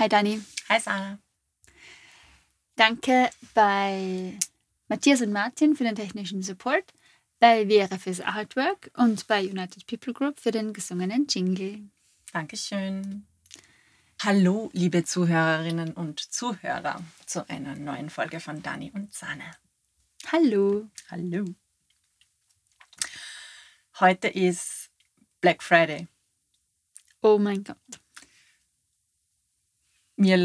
Hi Dani. Hi Sarah. Danke bei Matthias und Martin für den technischen Support, bei Vera fürs Artwork und bei United People Group für den gesungenen Jingle. Dankeschön. Hallo, liebe Zuhörerinnen und Zuhörer, zu einer neuen Folge von Dani und Sahne. Hallo. Hallo. Heute ist Black Friday. Oh mein Gott. Mir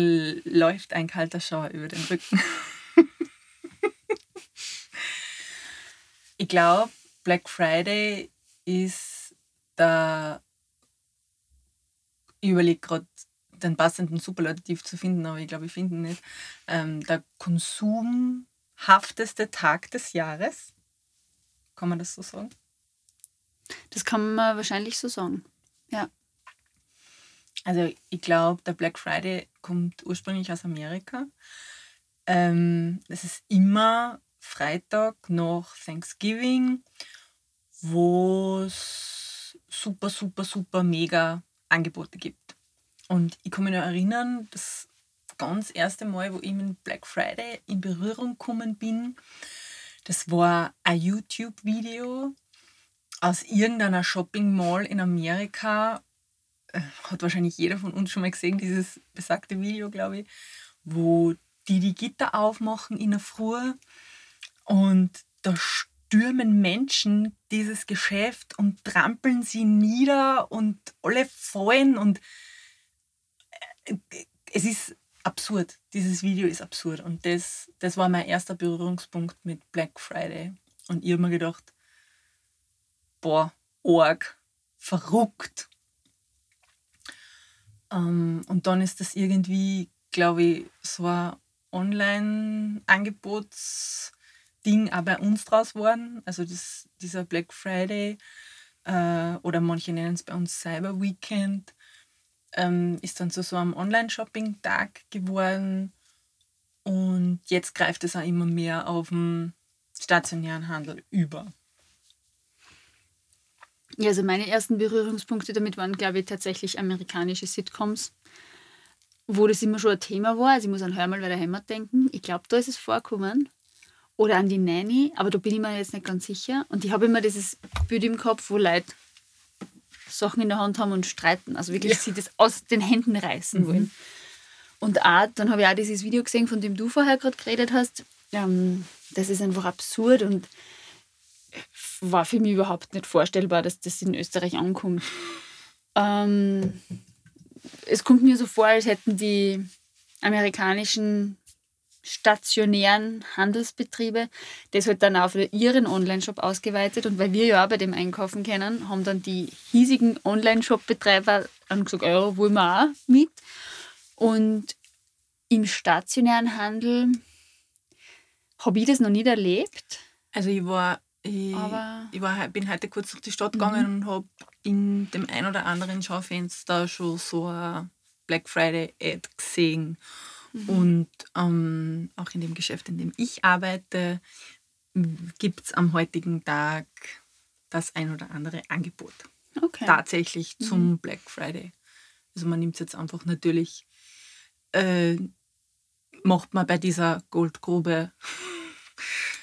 läuft ein kalter Schauer über den Rücken. ich glaube, Black Friday ist da. Ich überlege gerade, den passenden Superlativ zu finden, aber ich glaube, ich finde ihn nicht. Ähm, der konsumhafteste Tag des Jahres. Kann man das so sagen? Das kann man wahrscheinlich so sagen. Ja. Also ich glaube, der Black Friday kommt ursprünglich aus Amerika. Ähm, es ist immer Freitag nach Thanksgiving, wo es super, super, super mega Angebote gibt. Und ich kann mich noch erinnern, das ganz erste Mal, wo ich mit Black Friday in Berührung gekommen bin, das war ein YouTube-Video aus irgendeiner Shopping Mall in Amerika, hat wahrscheinlich jeder von uns schon mal gesehen, dieses besagte Video, glaube ich, wo die die Gitter aufmachen in der Früh und da stürmen Menschen dieses Geschäft und trampeln sie nieder und alle fallen und äh, es ist absurd. Dieses Video ist absurd und das, das war mein erster Berührungspunkt mit Black Friday. Und ich habe mir gedacht, boah, arg, verrückt. Ähm, und dann ist das irgendwie, glaube ich, so ein Online-Angebotsding auch bei uns draus geworden. Also das, dieser Black Friday äh, oder manche nennen es bei uns Cyber Weekend ähm, ist dann zu so einem Online-Shopping-Tag geworden. Und jetzt greift es auch immer mehr auf den stationären Handel über. Ja, also meine ersten Berührungspunkte damit waren, glaube ich, tatsächlich amerikanische Sitcoms, wo das immer schon ein Thema war. Also ich muss an Hör mal bei der Heimat denken. Ich glaube, da ist es vorkommen. Oder an die Nanny, aber da bin ich mir jetzt nicht ganz sicher. Und ich habe immer dieses Bild im Kopf, wo Leute Sachen in der Hand haben und streiten. Also wirklich ja. sie das aus den Händen reißen mhm. wollen. Und auch, dann habe ich auch dieses Video gesehen, von dem du vorher gerade geredet hast. Ähm, das ist einfach absurd und war für mich überhaupt nicht vorstellbar, dass das in Österreich ankommt. Ähm, es kommt mir so vor, als hätten die amerikanischen stationären Handelsbetriebe das halt dann auf ihren Online-Shop ausgeweitet. Und weil wir ja auch bei dem einkaufen können, haben dann die hiesigen Online-Shop-Betreiber gesagt, ja, wollen wir auch mit. Und im stationären Handel habe ich das noch nicht erlebt. Also ich war ich, ich war, bin heute kurz durch die Stadt gegangen mhm. und habe in dem ein oder anderen Schaufenster schon so eine Black Friday Ad gesehen. Mhm. Und ähm, auch in dem Geschäft, in dem ich arbeite, gibt es am heutigen Tag das ein oder andere Angebot. Okay. Tatsächlich zum mhm. Black Friday. Also man nimmt es jetzt einfach natürlich, äh, macht man bei dieser Goldgrube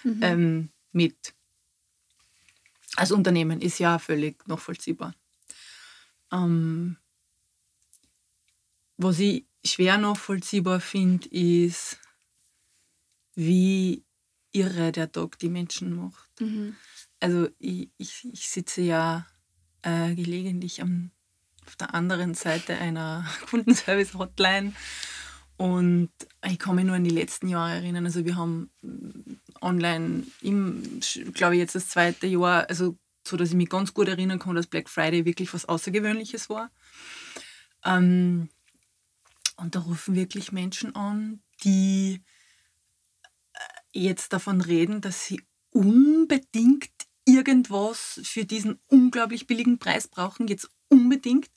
mhm. ähm, mit als Unternehmen ist ja völlig nachvollziehbar. Ähm, was ich schwer nachvollziehbar finde, ist, wie irre der Tag die Menschen macht. Mhm. Also ich, ich, ich, sitze ja äh, gelegentlich am, auf der anderen Seite einer Kundenservice-Hotline und ich kann mich nur an die letzten Jahre erinnern. Also wir haben online im, glaube ich, jetzt das zweite Jahr, also so, dass ich mich ganz gut erinnern kann, dass Black Friday wirklich was Außergewöhnliches war. Ähm, und da rufen wirklich Menschen an, die äh, jetzt davon reden, dass sie unbedingt irgendwas für diesen unglaublich billigen Preis brauchen, jetzt unbedingt.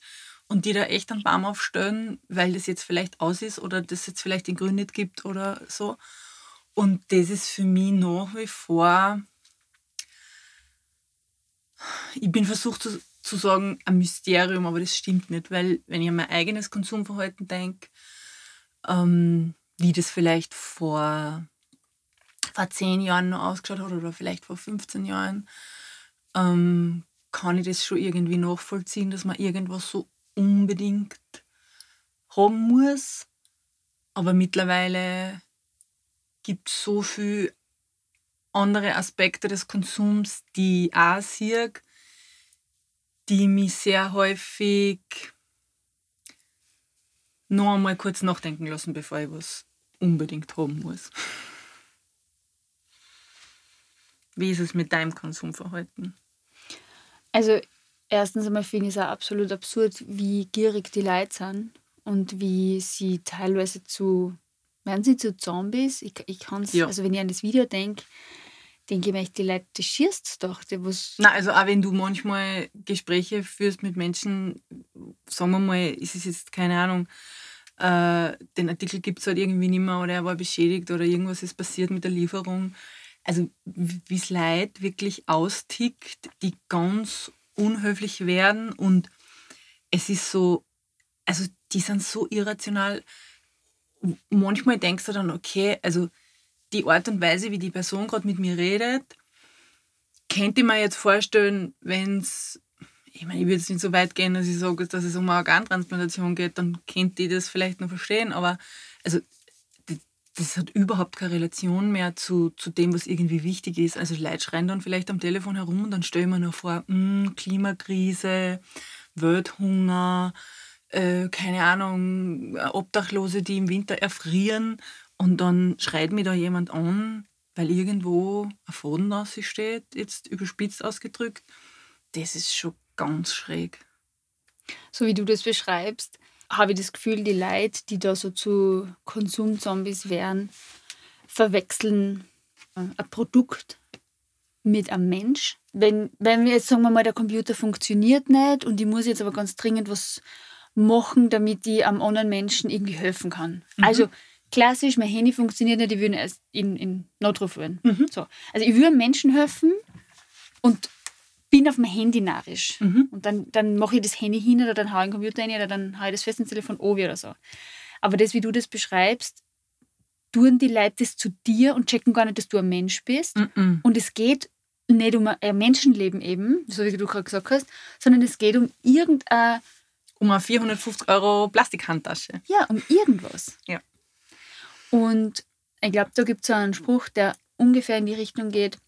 Und die da echt einen Baum aufstellen, weil das jetzt vielleicht aus ist oder das jetzt vielleicht den Grün nicht gibt oder so. Und das ist für mich nach wie vor, ich bin versucht zu, zu sagen, ein Mysterium, aber das stimmt nicht, weil wenn ich an mein eigenes Konsumverhalten denke, ähm, wie das vielleicht vor, vor zehn Jahren noch ausgeschaut hat oder vielleicht vor 15 Jahren, ähm, kann ich das schon irgendwie nachvollziehen, dass man irgendwas so unbedingt haben muss. Aber mittlerweile gibt so viele andere Aspekte des Konsums, die ich auch sehe, die mich sehr häufig noch einmal kurz nachdenken lassen, bevor ich was unbedingt haben muss. Wie ist es mit deinem Konsumverhalten? Also, erstens einmal finde ich es auch absolut absurd, wie gierig die Leute sind und wie sie teilweise zu, werden sie zu Zombies? Ich, ich kann es, ja. also wenn ich an das Video denke, denke ich mir echt, die Leute, die schießt doch. Die was Na, also auch wenn du manchmal Gespräche führst mit Menschen, sagen wir mal, ist es jetzt, keine Ahnung, äh, den Artikel gibt es halt irgendwie nicht mehr oder er war beschädigt oder irgendwas ist passiert mit der Lieferung. Also wie es Leid wirklich austickt, die ganz unhöflich werden und es ist so, also die sind so irrational. Manchmal denkst du dann, okay, also die Art und Weise, wie die Person gerade mit mir redet, könnte ich mir jetzt vorstellen, wenn es, ich meine, ich würde jetzt nicht so weit gehen, dass ich sage, dass es um eine Organtransplantation geht, dann könnte ich das vielleicht noch verstehen, aber also das hat überhaupt keine Relation mehr zu, zu dem, was irgendwie wichtig ist. Also Leute schreien dann vielleicht am Telefon herum und dann stellen wir noch vor, hm, Klimakrise, Welthunger, äh, keine Ahnung, Obdachlose, die im Winter erfrieren und dann schreit mir da jemand an, weil irgendwo ein Faden steht, jetzt überspitzt ausgedrückt. Das ist schon ganz schräg. So wie du das beschreibst, habe ich das Gefühl, die Leute, die da so zu Konsumzombies wären, verwechseln äh, ein Produkt mit einem Mensch. Wenn, wenn wir jetzt sagen wir mal, der Computer funktioniert nicht und ich muss jetzt aber ganz dringend was machen, damit ich einem anderen Menschen irgendwie helfen kann. Mhm. Also klassisch, mein Handy funktioniert nicht, ich will erst in, in Notruf wählen. Mhm. So. Also ich will Menschen helfen und bin auf dem Handy narrisch. Mhm. Und dann, dann mache ich das Handy hin oder dann haue ich den Computer hin oder dann haue ich das fest ins Telefon an oder so. Aber das, wie du das beschreibst, tun die Leute das zu dir und checken gar nicht, dass du ein Mensch bist. Mhm. Und es geht nicht um ein Menschenleben eben, so wie du gerade gesagt hast, sondern es geht um irgendein... Um eine 450 Euro Plastikhandtasche. Ja, um irgendwas. Ja. Und ich glaube, da gibt es einen Spruch, der ungefähr in die Richtung geht,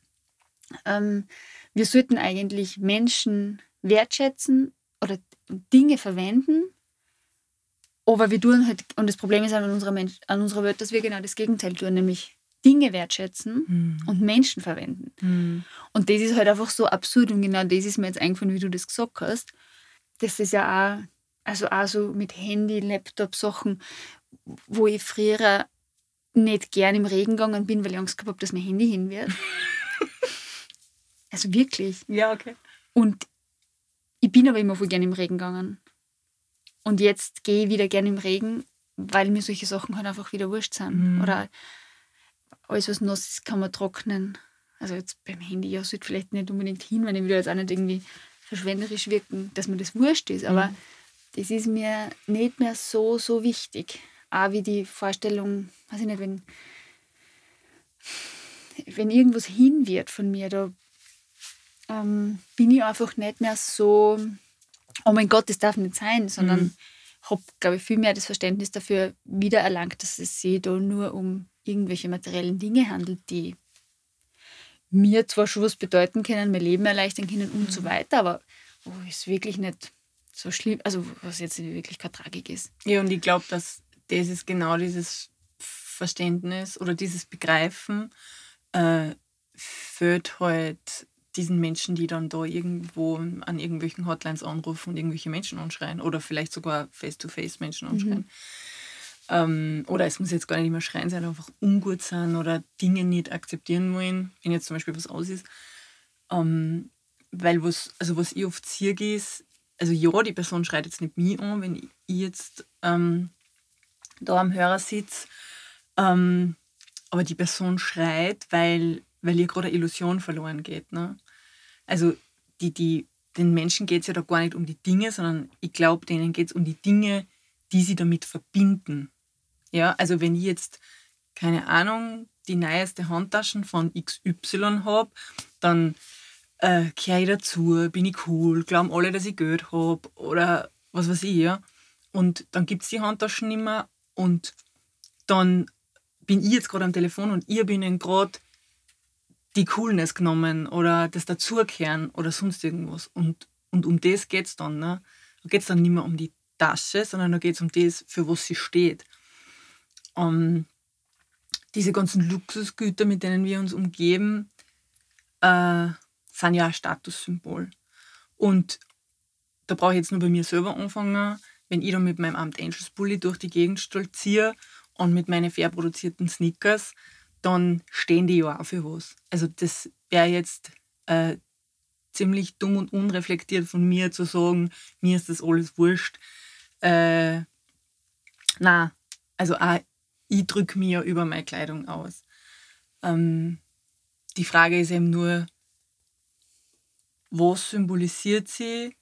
ähm, wir sollten eigentlich Menschen wertschätzen oder Dinge verwenden, aber wir tun halt, und das Problem ist an unserer, Mensch, an unserer Welt, dass wir genau das Gegenteil tun, nämlich Dinge wertschätzen mhm. und Menschen verwenden. Mhm. Und das ist halt einfach so absurd und genau das ist mir jetzt eingefallen, wie du das gesagt hast. Das ist ja auch, also auch so mit Handy, Laptop, Sachen, wo ich früher nicht gern im Regen gegangen bin, weil ich Angst gehabt habe, dass mein Handy hin wird. also wirklich. Ja, okay. Und ich bin aber immer voll gern im Regen gegangen. Und jetzt gehe ich wieder gern im Regen, weil mir solche Sachen halt einfach wieder wurscht sind. Mhm. Oder alles, was nass ist, kann man trocknen. Also jetzt beim Handy, ja, sollte vielleicht nicht unbedingt hin, wenn ich will jetzt auch nicht irgendwie verschwenderisch wirken, dass mir das wurscht ist. Aber mhm. Das ist mir nicht mehr so, so wichtig auch wie die Vorstellung, weiß ich nicht, wenn, wenn irgendwas hin wird von mir, da ähm, bin ich einfach nicht mehr so, oh mein Gott, das darf nicht sein, sondern mhm. habe, glaube ich, viel mehr das Verständnis dafür wiedererlangt, dass es sich da nur um irgendwelche materiellen Dinge handelt, die mir zwar schon was bedeuten können, mein Leben erleichtern können und mhm. so weiter, aber oh, ist wirklich nicht so schlimm, also was jetzt wirklich keine Tragik ist. Ja, und ich glaube, dass das ist genau dieses Verständnis oder dieses Begreifen, äh, führt halt diesen Menschen, die dann da irgendwo an irgendwelchen Hotlines anrufen und irgendwelche Menschen anschreien oder vielleicht sogar face-to-face -face Menschen mhm. anschreien. Mhm. Ähm, oder es muss jetzt gar nicht mehr schreien sein, einfach ungut sein oder Dinge nicht akzeptieren wollen, wenn jetzt zum Beispiel was aus ist. Ähm, weil was, also was ich oft sehe, ist, also ja, die Person schreit jetzt nicht mich an, wenn ich jetzt ähm, da am Hörer sitze, ähm, aber die Person schreit, weil, weil ihr gerade eine Illusion verloren geht. Ne? Also die, die, den Menschen geht es ja da gar nicht um die Dinge, sondern ich glaube, denen geht es um die Dinge, die sie damit verbinden. Ja, also wenn ich jetzt, keine Ahnung, die neueste Handtaschen von XY habe, dann äh, gehöre ich dazu, bin ich cool, glauben alle, dass ich Geld habe oder was weiß ich, ja. Und dann gibt es die Handtaschen nicht mehr und dann bin ich jetzt gerade am Telefon und ihr bin ihnen gerade die Coolness genommen oder das Dazugehören oder sonst irgendwas. Und, und um das geht es dann. Ne? Da geht es dann nicht mehr um die Tasche, sondern da geht es um das, für was sie steht. Um, ähm, diese ganzen Luxusgüter, mit denen wir uns umgeben, äh, sind ja ein Statussymbol. Und da brauche ich jetzt nur bei mir selber anfangen, wenn ich dann mit meinem Amt Angels Bully durch die Gegend stolziere und mit meinen fair produzierten Sneakers, dann stehen die ja auch für was. Also das wäre jetzt äh, ziemlich dumm und unreflektiert von mir zu sagen, mir ist das alles wurscht. Äh, na, also auch ich drücke mir über meine Kleidung aus. Ähm, die Frage ist eben nur, was symbolisiert sie?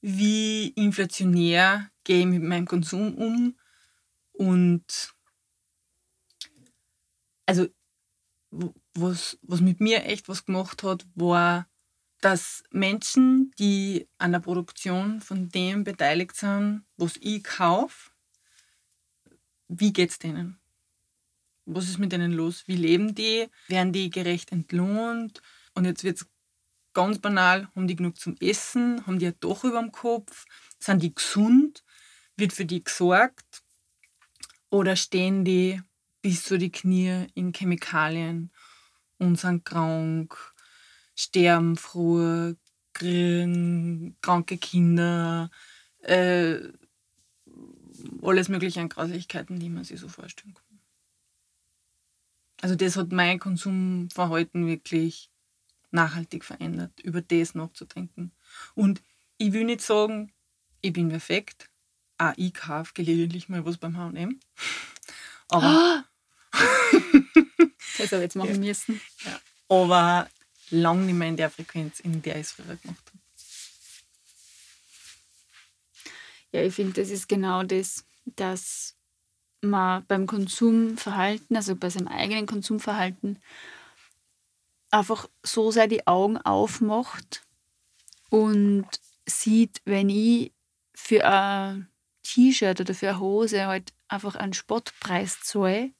Wie inflationär gehe ich mit meinem Konsum um? Und also was, was mit mir echt was gemacht hat, war, dass Menschen, die an der Produktion von dem beteiligt sind, was ich kaufe, wie geht es denen? Was ist mit denen los? Wie leben die? Werden die gerecht entlohnt? Und jetzt wird es ganz banal, haben die genug zum Essen? Haben die ein Dach über dem Kopf? Sind die gesund? Wird für die gesorgt? Oder stehen die bis zu die Knie in Chemikalien und sind krank, sterben früh, kriegen kranke Kinder, äh, alles mögliche an Grauslichkeiten, die man sich so vorstellen kann. Also das hat mein Konsumverhalten wirklich nachhaltig verändert, über das nachzudenken. Und ich will nicht sagen, ich bin perfekt. Auch ich kaufe gelegentlich mal was beim H&M. Aber das habe ich jetzt machen müssen. Ja. Aber lang nicht mehr in der Frequenz, in der ich es früher gemacht habe. Ja, ich finde, das ist genau das, dass man beim Konsumverhalten, also bei seinem eigenen Konsumverhalten, einfach so sehr die Augen aufmacht und sieht, wenn ich für ein T-Shirt oder für eine Hose halt einfach einen Spottpreis zahle,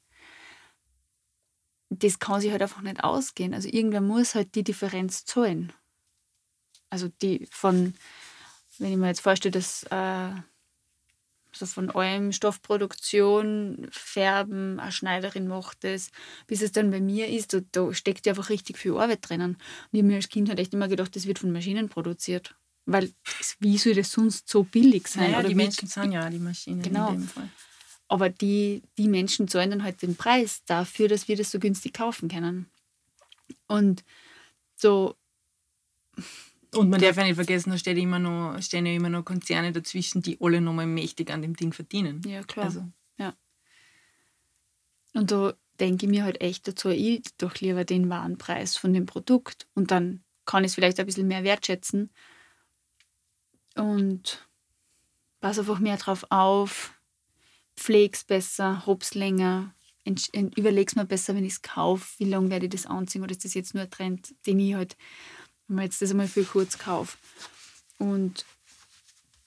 das kann sich halt einfach nicht ausgehen. Also irgendwer muss halt die Differenz zahlen. Also die von, wenn ich mir jetzt vorstelle, dass äh, so von allem Stoffproduktion, Färben, eine Schneiderin macht das, bis es dann bei mir ist, da, da steckt ja einfach richtig viel Arbeit drinnen. Und ich habe mir als Kind halt echt immer gedacht, das wird von Maschinen produziert. Weil wie soll das sonst so billig sein? Naja, Oder die Menschen sind ja die Maschinen genau. in dem Fall. Aber die, die Menschen zahlen dann halt den Preis dafür, dass wir das so günstig kaufen können. Und so. Und man darf ja nicht vergessen, da steht immer noch, stehen ja immer noch Konzerne dazwischen, die alle nochmal mächtig an dem Ding verdienen. Ja, klar. Also. Ja. Und da denke ich mir halt echt dazu, ich doch lieber den Warenpreis von dem Produkt und dann kann ich es vielleicht ein bisschen mehr wertschätzen und pass einfach mehr drauf auf, pfleg's besser, hab's länger, überleg's mir besser, wenn ich es kaufe, wie lange werde ich das anziehen oder ist das jetzt nur ein Trend, den ich halt, wenn man jetzt das einmal für kurz kaufe. Und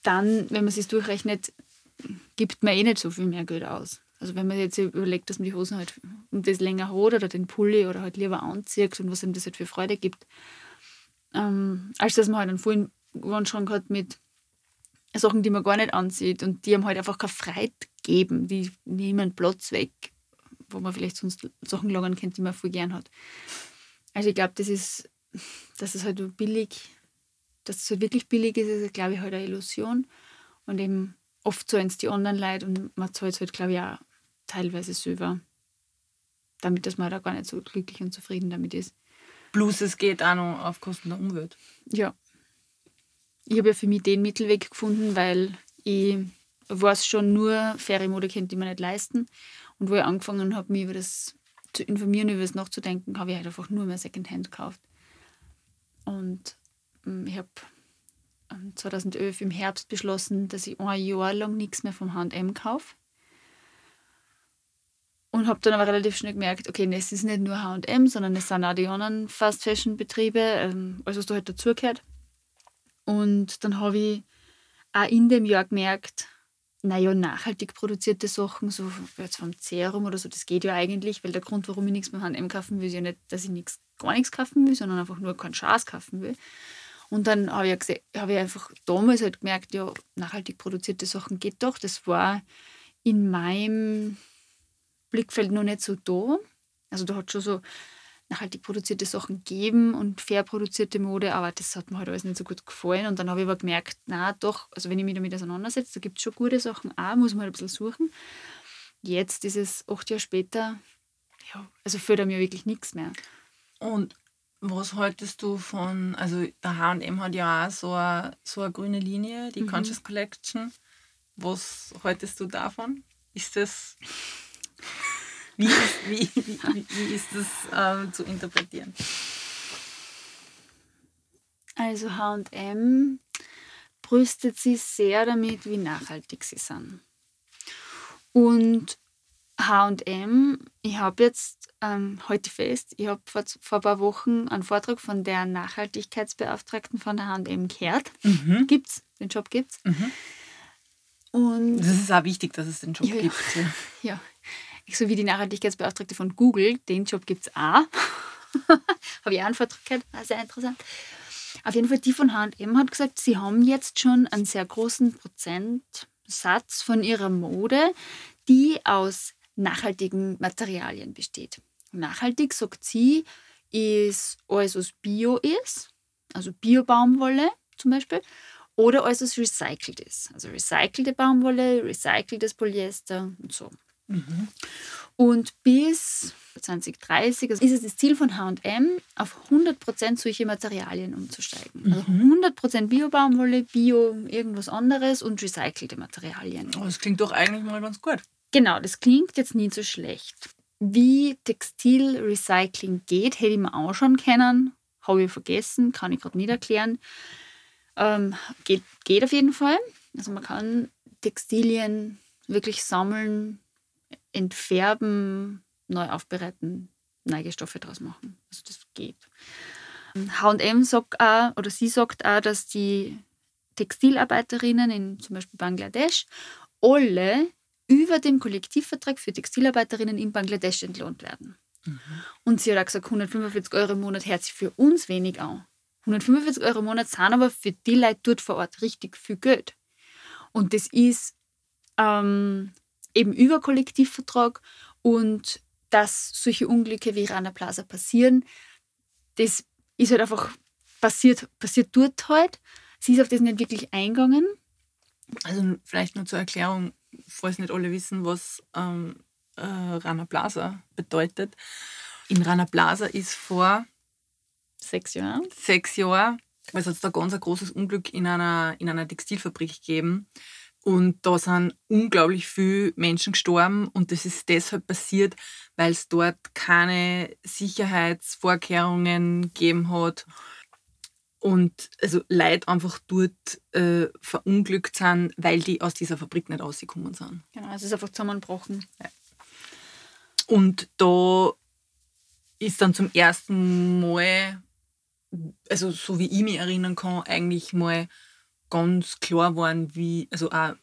dann, wenn man es durchrechnet, gibt man eh nicht so viel mehr Geld aus. Also wenn man jetzt überlegt, dass man die Hosen halt um das länger hat oder den Pulli oder halt lieber anzieht und was ihm das halt für Freude gibt, ähm, als dass man halt einen vollen Wandschrank hat mit Sachen, die man gar nicht ansieht und die einem halt einfach keine Freiheit geben, die nehmen Platz weg, wo man vielleicht sonst Sachen lagern könnte, die man voll gern hat. Also ich glaube, das ist, dass es halt billig, dass es halt wirklich billig ist, ist, glaube ich, halt eine Illusion. Und eben oft zahlen es die anderen Leute und man zahlt es halt, glaube ich, auch teilweise selber, damit dass man da gar nicht so glücklich und zufrieden damit ist. Plus es geht auch noch auf Kosten der Umwelt. Ja. Ich habe ja für mich den Mittelweg gefunden, weil ich weiß schon nur, faire Mode könnte ich mir nicht leisten. Und wo ich angefangen habe, mich über das zu informieren, über das nachzudenken, habe ich halt einfach nur mehr Secondhand gekauft. Und ähm, ich habe 2011 im Herbst beschlossen, dass ich ein Jahr lang nichts mehr vom H&M kaufe. und habe dann aber relativ schnell gemerkt, okay, es ist nicht nur H&M, sondern es sind auch die anderen Fast-Fashion-Betriebe, ähm, alles, was da halt dazugehört. Und dann habe ich auch in dem Jahr gemerkt, naja, nachhaltig produzierte Sachen, so jetzt vom Serum oder so, das geht ja eigentlich, weil der Grund, warum ich nichts beim H&M kaufen will, ist ja nicht, dass ich nichts, gar nichts kaufen will, sondern einfach nur keinen Schaß kaufen will. Und dann habe ich, habe ich einfach damals halt gemerkt, ja, nachhaltig produzierte Sachen geht doch. Das war in meinem Blickfeld noch nicht so da. Also da hat schon so nachhaltig produzierte Sachen gegeben und fair produzierte Mode, aber das hat mir halt alles nicht so gut gefallen. Und dann habe ich aber gemerkt, na doch, also wenn ich mich damit auseinandersetze, da gibt es schon gute Sachen auch, muss man halt ein bisschen suchen. Jetzt ist es acht Jahre später, ja, also fehlt mir wirklich nichts mehr. Und was haltest du von, also der H&M hat ja auch so eine, so eine grüne Linie, die mhm. Conscious Collection. Was haltest du davon? Ist das wie ist, wie, wie, wie ist das ähm, zu interpretieren? Also HM brüstet sich sehr damit, wie nachhaltig sie sind. Und HM, ich habe jetzt ähm, heute fest, ich habe vor, vor ein paar Wochen einen Vortrag von der Nachhaltigkeitsbeauftragten von HM gehört. Mhm. Gibt's, den Job gibt's. Mhm. Und das ist auch wichtig, dass es den Job ja, gibt. Ja. ja so wie die Nachhaltigkeitsbeauftragte von Google, den Job gibt es auch. Habe ich auch einen Vortrag gehört, war sehr interessant. Auf jeden Fall, die von HM hat gesagt, sie haben jetzt schon einen sehr großen Prozentsatz von ihrer Mode, die aus nachhaltigen Materialien besteht. Nachhaltig, sagt sie, ist alles, was Bio ist, also Bio-Baumwolle zum Beispiel, oder alles, was recycelt ist. Also recycelte Baumwolle, recyceltes Polyester und so. Mhm. Und bis 2030 ist es das Ziel von HM, auf 100% solche Materialien umzusteigen. Mhm. Also 100% Bio-Baumwolle, Bio irgendwas anderes und recycelte Materialien. Oh, das klingt doch eigentlich mal ganz gut. Genau, das klingt jetzt nie so schlecht. Wie Textilrecycling geht, hätte ich mir auch schon kennen. Habe ich vergessen, kann ich gerade nicht erklären. Ähm, geht, geht auf jeden Fall. Also man kann Textilien wirklich sammeln, entfärben, neu aufbereiten, Neigestoffe draus machen. Also das geht. H&M sagt auch, oder sie sagt auch, dass die Textilarbeiterinnen in zum Beispiel Bangladesch alle über dem Kollektivvertrag für Textilarbeiterinnen in Bangladesch entlohnt werden. Mhm. Und sie hat auch gesagt, 145 Euro im Monat hört sich für uns wenig an. 145 Euro im Monat sind aber für die Leute dort vor Ort richtig viel Geld. Und das ist ähm, eben über Kollektivvertrag und dass solche Unglücke wie Rana Plaza passieren, das ist halt einfach passiert, passiert dort halt. Sie ist auf das nicht wirklich eingegangen. Also vielleicht nur zur Erklärung, falls nicht alle wissen, was ähm, äh, Rana Plaza bedeutet. In Rana Plaza ist vor sechs Jahren, sechs Jahren weil es hat da ganz ein großes Unglück in einer, in einer Textilfabrik gegeben. Und da sind unglaublich viele Menschen gestorben und das ist deshalb passiert, weil es dort keine Sicherheitsvorkehrungen gegeben hat und also Leute einfach dort äh, verunglückt sind, weil die aus dieser Fabrik nicht rausgekommen sind. Genau, es ist einfach zusammengebrochen. Ja. Und da ist dann zum ersten Mal, also so wie ich mich erinnern kann, eigentlich mal ganz klar waren, wie, also auch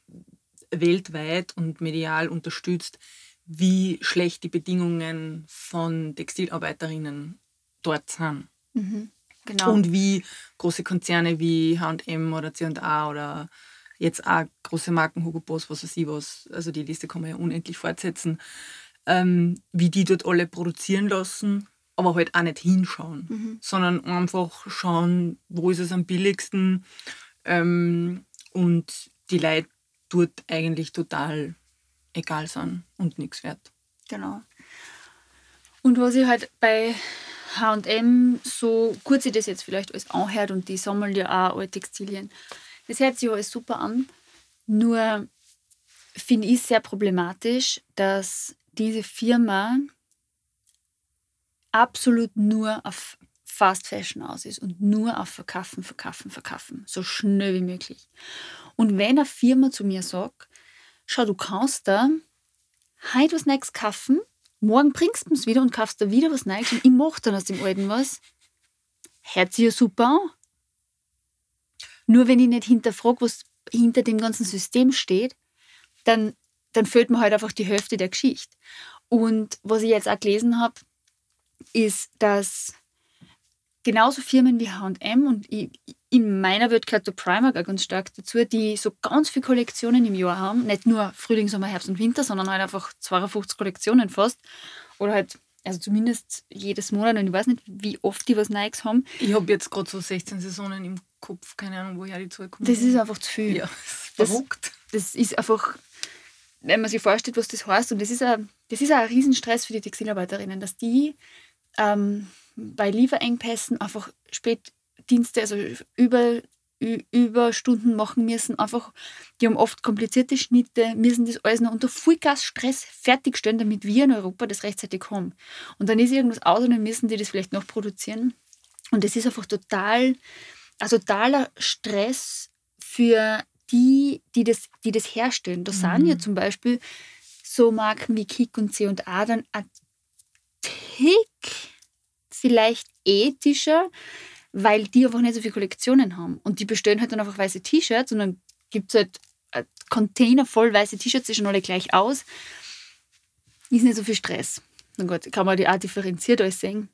weltweit und medial unterstützt, wie schlecht die Bedingungen von Textilarbeiterinnen dort sind. Mhm, genau. Und wie große Konzerne wie HM oder CA oder jetzt auch große Marken, Hugo Boss, was weiß ich was, also die Liste kann man ja unendlich fortsetzen, ähm, wie die dort alle produzieren lassen, aber halt auch nicht hinschauen, mhm. sondern einfach schauen, wo ist es am billigsten, ähm, und die Leute dort eigentlich total egal sind und nichts wert. Genau. Und was ich halt bei HM so kurz ich das jetzt vielleicht alles anhört und die sammeln ja auch alle Textilien, das hört sich alles super an. Nur finde ich es sehr problematisch, dass diese Firma absolut nur auf Fast Fashion aus ist und nur auf Verkaufen, Verkaufen, Verkaufen, so schnell wie möglich. Und wenn eine Firma zu mir sagt, schau, du kannst da heute was Neues kaufen morgen bringst du es wieder und kaufst da wieder was Neues und ich mache dann aus dem Alten was. Hört sich ja super an. Nur wenn ich nicht hinterfrage, was hinter dem ganzen System steht, dann, dann fehlt mir halt einfach die Hälfte der Geschichte. Und was ich jetzt auch gelesen habe, ist, dass genauso Firmen wie H&M und ich, in meiner Welt gehört der Primark auch ganz stark dazu, die so ganz viele Kollektionen im Jahr haben. Nicht nur Frühling, Sommer, Herbst und Winter, sondern halt einfach 52 Kollektionen fast. Oder halt, also zumindest jedes Monat. Und ich weiß nicht, wie oft die was Neues haben. Ich habe jetzt gerade so 16 Saisonen im Kopf. Keine Ahnung, woher die Zahl kommt. Das ist einfach zu viel. Ja, das ist verrückt. Das ist einfach, wenn man sich vorstellt, was das heißt. Und das ist ein, das ist ein Riesenstress für die Textilarbeiterinnen, dass die ähm, bei Lieferengpässen einfach Spätdienste, also über, Überstunden machen müssen. Einfach, die haben oft komplizierte Schnitte, müssen das alles noch unter Vollgasstress fertigstellen, damit wir in Europa das rechtzeitig haben. Und dann ist irgendwas aus und dann müssen die das vielleicht noch produzieren. Und das ist einfach total, ein totaler Stress für die, die das, die das herstellen. Da mhm. sind ja zum Beispiel so Marken wie Kick und C&A dann ein Tick vielleicht ethischer, weil die einfach nicht so viele Kollektionen haben. Und die bestellen halt dann einfach weiße T-Shirts und dann gibt es halt ein Container voll weiße T-Shirts, die schauen alle gleich aus. Ist nicht so viel Stress. Na gut, kann man die auch differenziert alles sehen.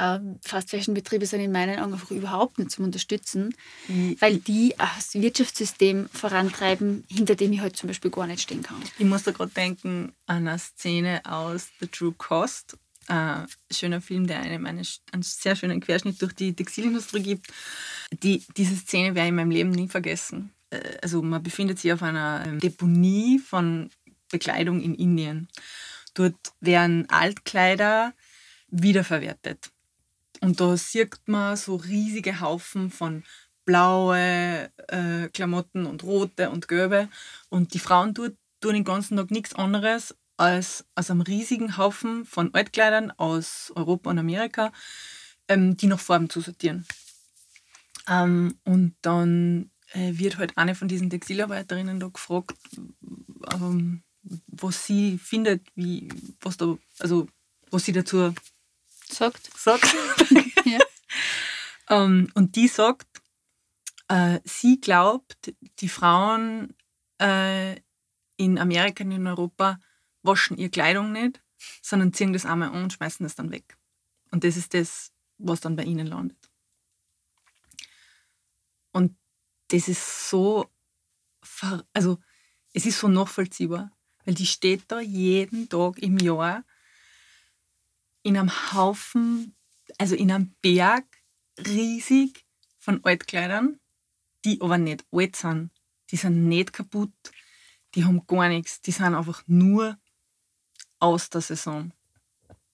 Ähm, Fast Fashion Betriebe sind in meinen Augen einfach überhaupt nicht zum Unterstützen, mhm. weil die das Wirtschaftssystem vorantreiben, hinter dem ich halt zum Beispiel gar nicht stehen kann. Ich muss da gerade denken an eine Szene aus The True Cost äh, schöner Film, der einem eine, einen sehr schönen Querschnitt durch die Textilindustrie gibt. Die, diese Szene werde ich in meinem Leben nie vergessen. Äh, also man befindet sich auf einer ähm, Deponie von Bekleidung in Indien. Dort werden Altkleider wiederverwertet. Und da sieht man so riesige Haufen von blaue äh, Klamotten und rote und gelbe. Und die Frauen dort tun den ganzen Tag nichts anderes, als aus einem riesigen Haufen von Altkleidern aus Europa und Amerika, ähm, die nach Farben zu sortieren. Ähm, und dann äh, wird halt eine von diesen Textilarbeiterinnen da gefragt, ähm, was sie findet, wie, was da, also was sie dazu sagt. sagt. ja. ähm, und die sagt, äh, sie glaubt, die Frauen äh, in Amerika und in Europa waschen ihre Kleidung nicht, sondern ziehen das einmal an und schmeißen das dann weg. Und das ist das, was dann bei ihnen landet. Und das ist so, also es ist so nachvollziehbar, weil die steht da jeden Tag im Jahr in einem Haufen, also in einem Berg riesig von Altkleidern, die aber nicht alt sind. Die sind nicht kaputt, die haben gar nichts, die sind einfach nur aus der Saison.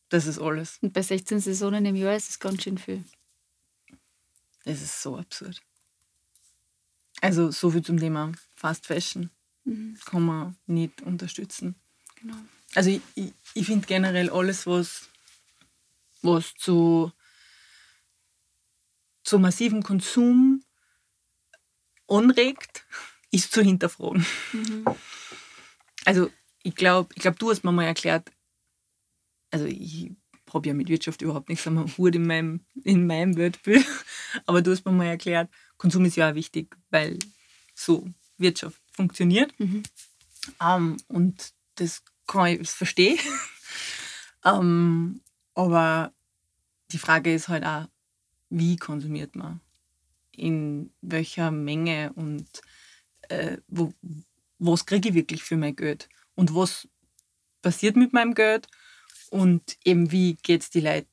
Das ist alles. Und bei 16 Saisonen im Jahr ist es ganz schön viel. Das ist so absurd. Also so viel zum Thema Fast Fashion mhm. kann man nicht unterstützen. Genau. Also ich, ich, ich finde generell alles, was, was zu, zu massivem Konsum anregt, ist zu hinterfragen. Mhm. Also ich glaube, ich glaub, du hast mir mal erklärt, also ich habe ja mit Wirtschaft überhaupt nichts am Hut in meinem, in meinem Weltbild, aber du hast mir mal erklärt, Konsum ist ja auch wichtig, weil so Wirtschaft funktioniert. Mhm. Um, und das kann ich, das verstehe. um, aber die Frage ist halt auch, wie konsumiert man? In welcher Menge und äh, wo, was kriege ich wirklich für mein Geld? Und was passiert mit meinem Geld und eben wie geht es die Leute,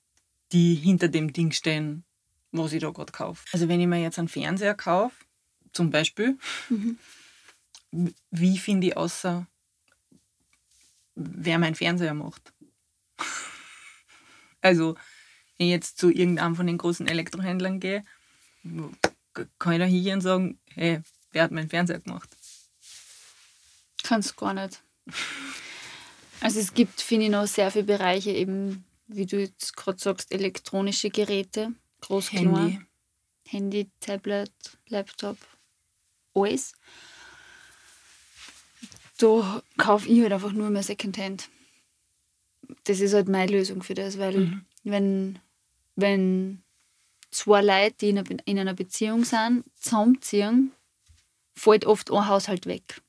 die hinter dem Ding stehen, was ich da gerade kaufe. Also wenn ich mir jetzt einen Fernseher kaufe, zum Beispiel, mhm. wie finde ich außer, wer mein Fernseher macht? also wenn ich jetzt zu irgendeinem von den großen Elektrohändlern gehe, kann ich da hingehen und sagen, hey, wer hat meinen Fernseher gemacht? Kannst gar nicht. Also es gibt, finde ich, noch sehr viele Bereiche, eben, wie du jetzt gerade sagst, elektronische Geräte, groß, Handy. Handy, Tablet, Laptop, alles. Da kaufe ich halt einfach nur mehr Secondhand. das ist halt meine Lösung für das, weil mhm. wenn, wenn zwei Leute, die in einer, in einer Beziehung sind, zusammenziehen, fällt oft ein Haushalt weg.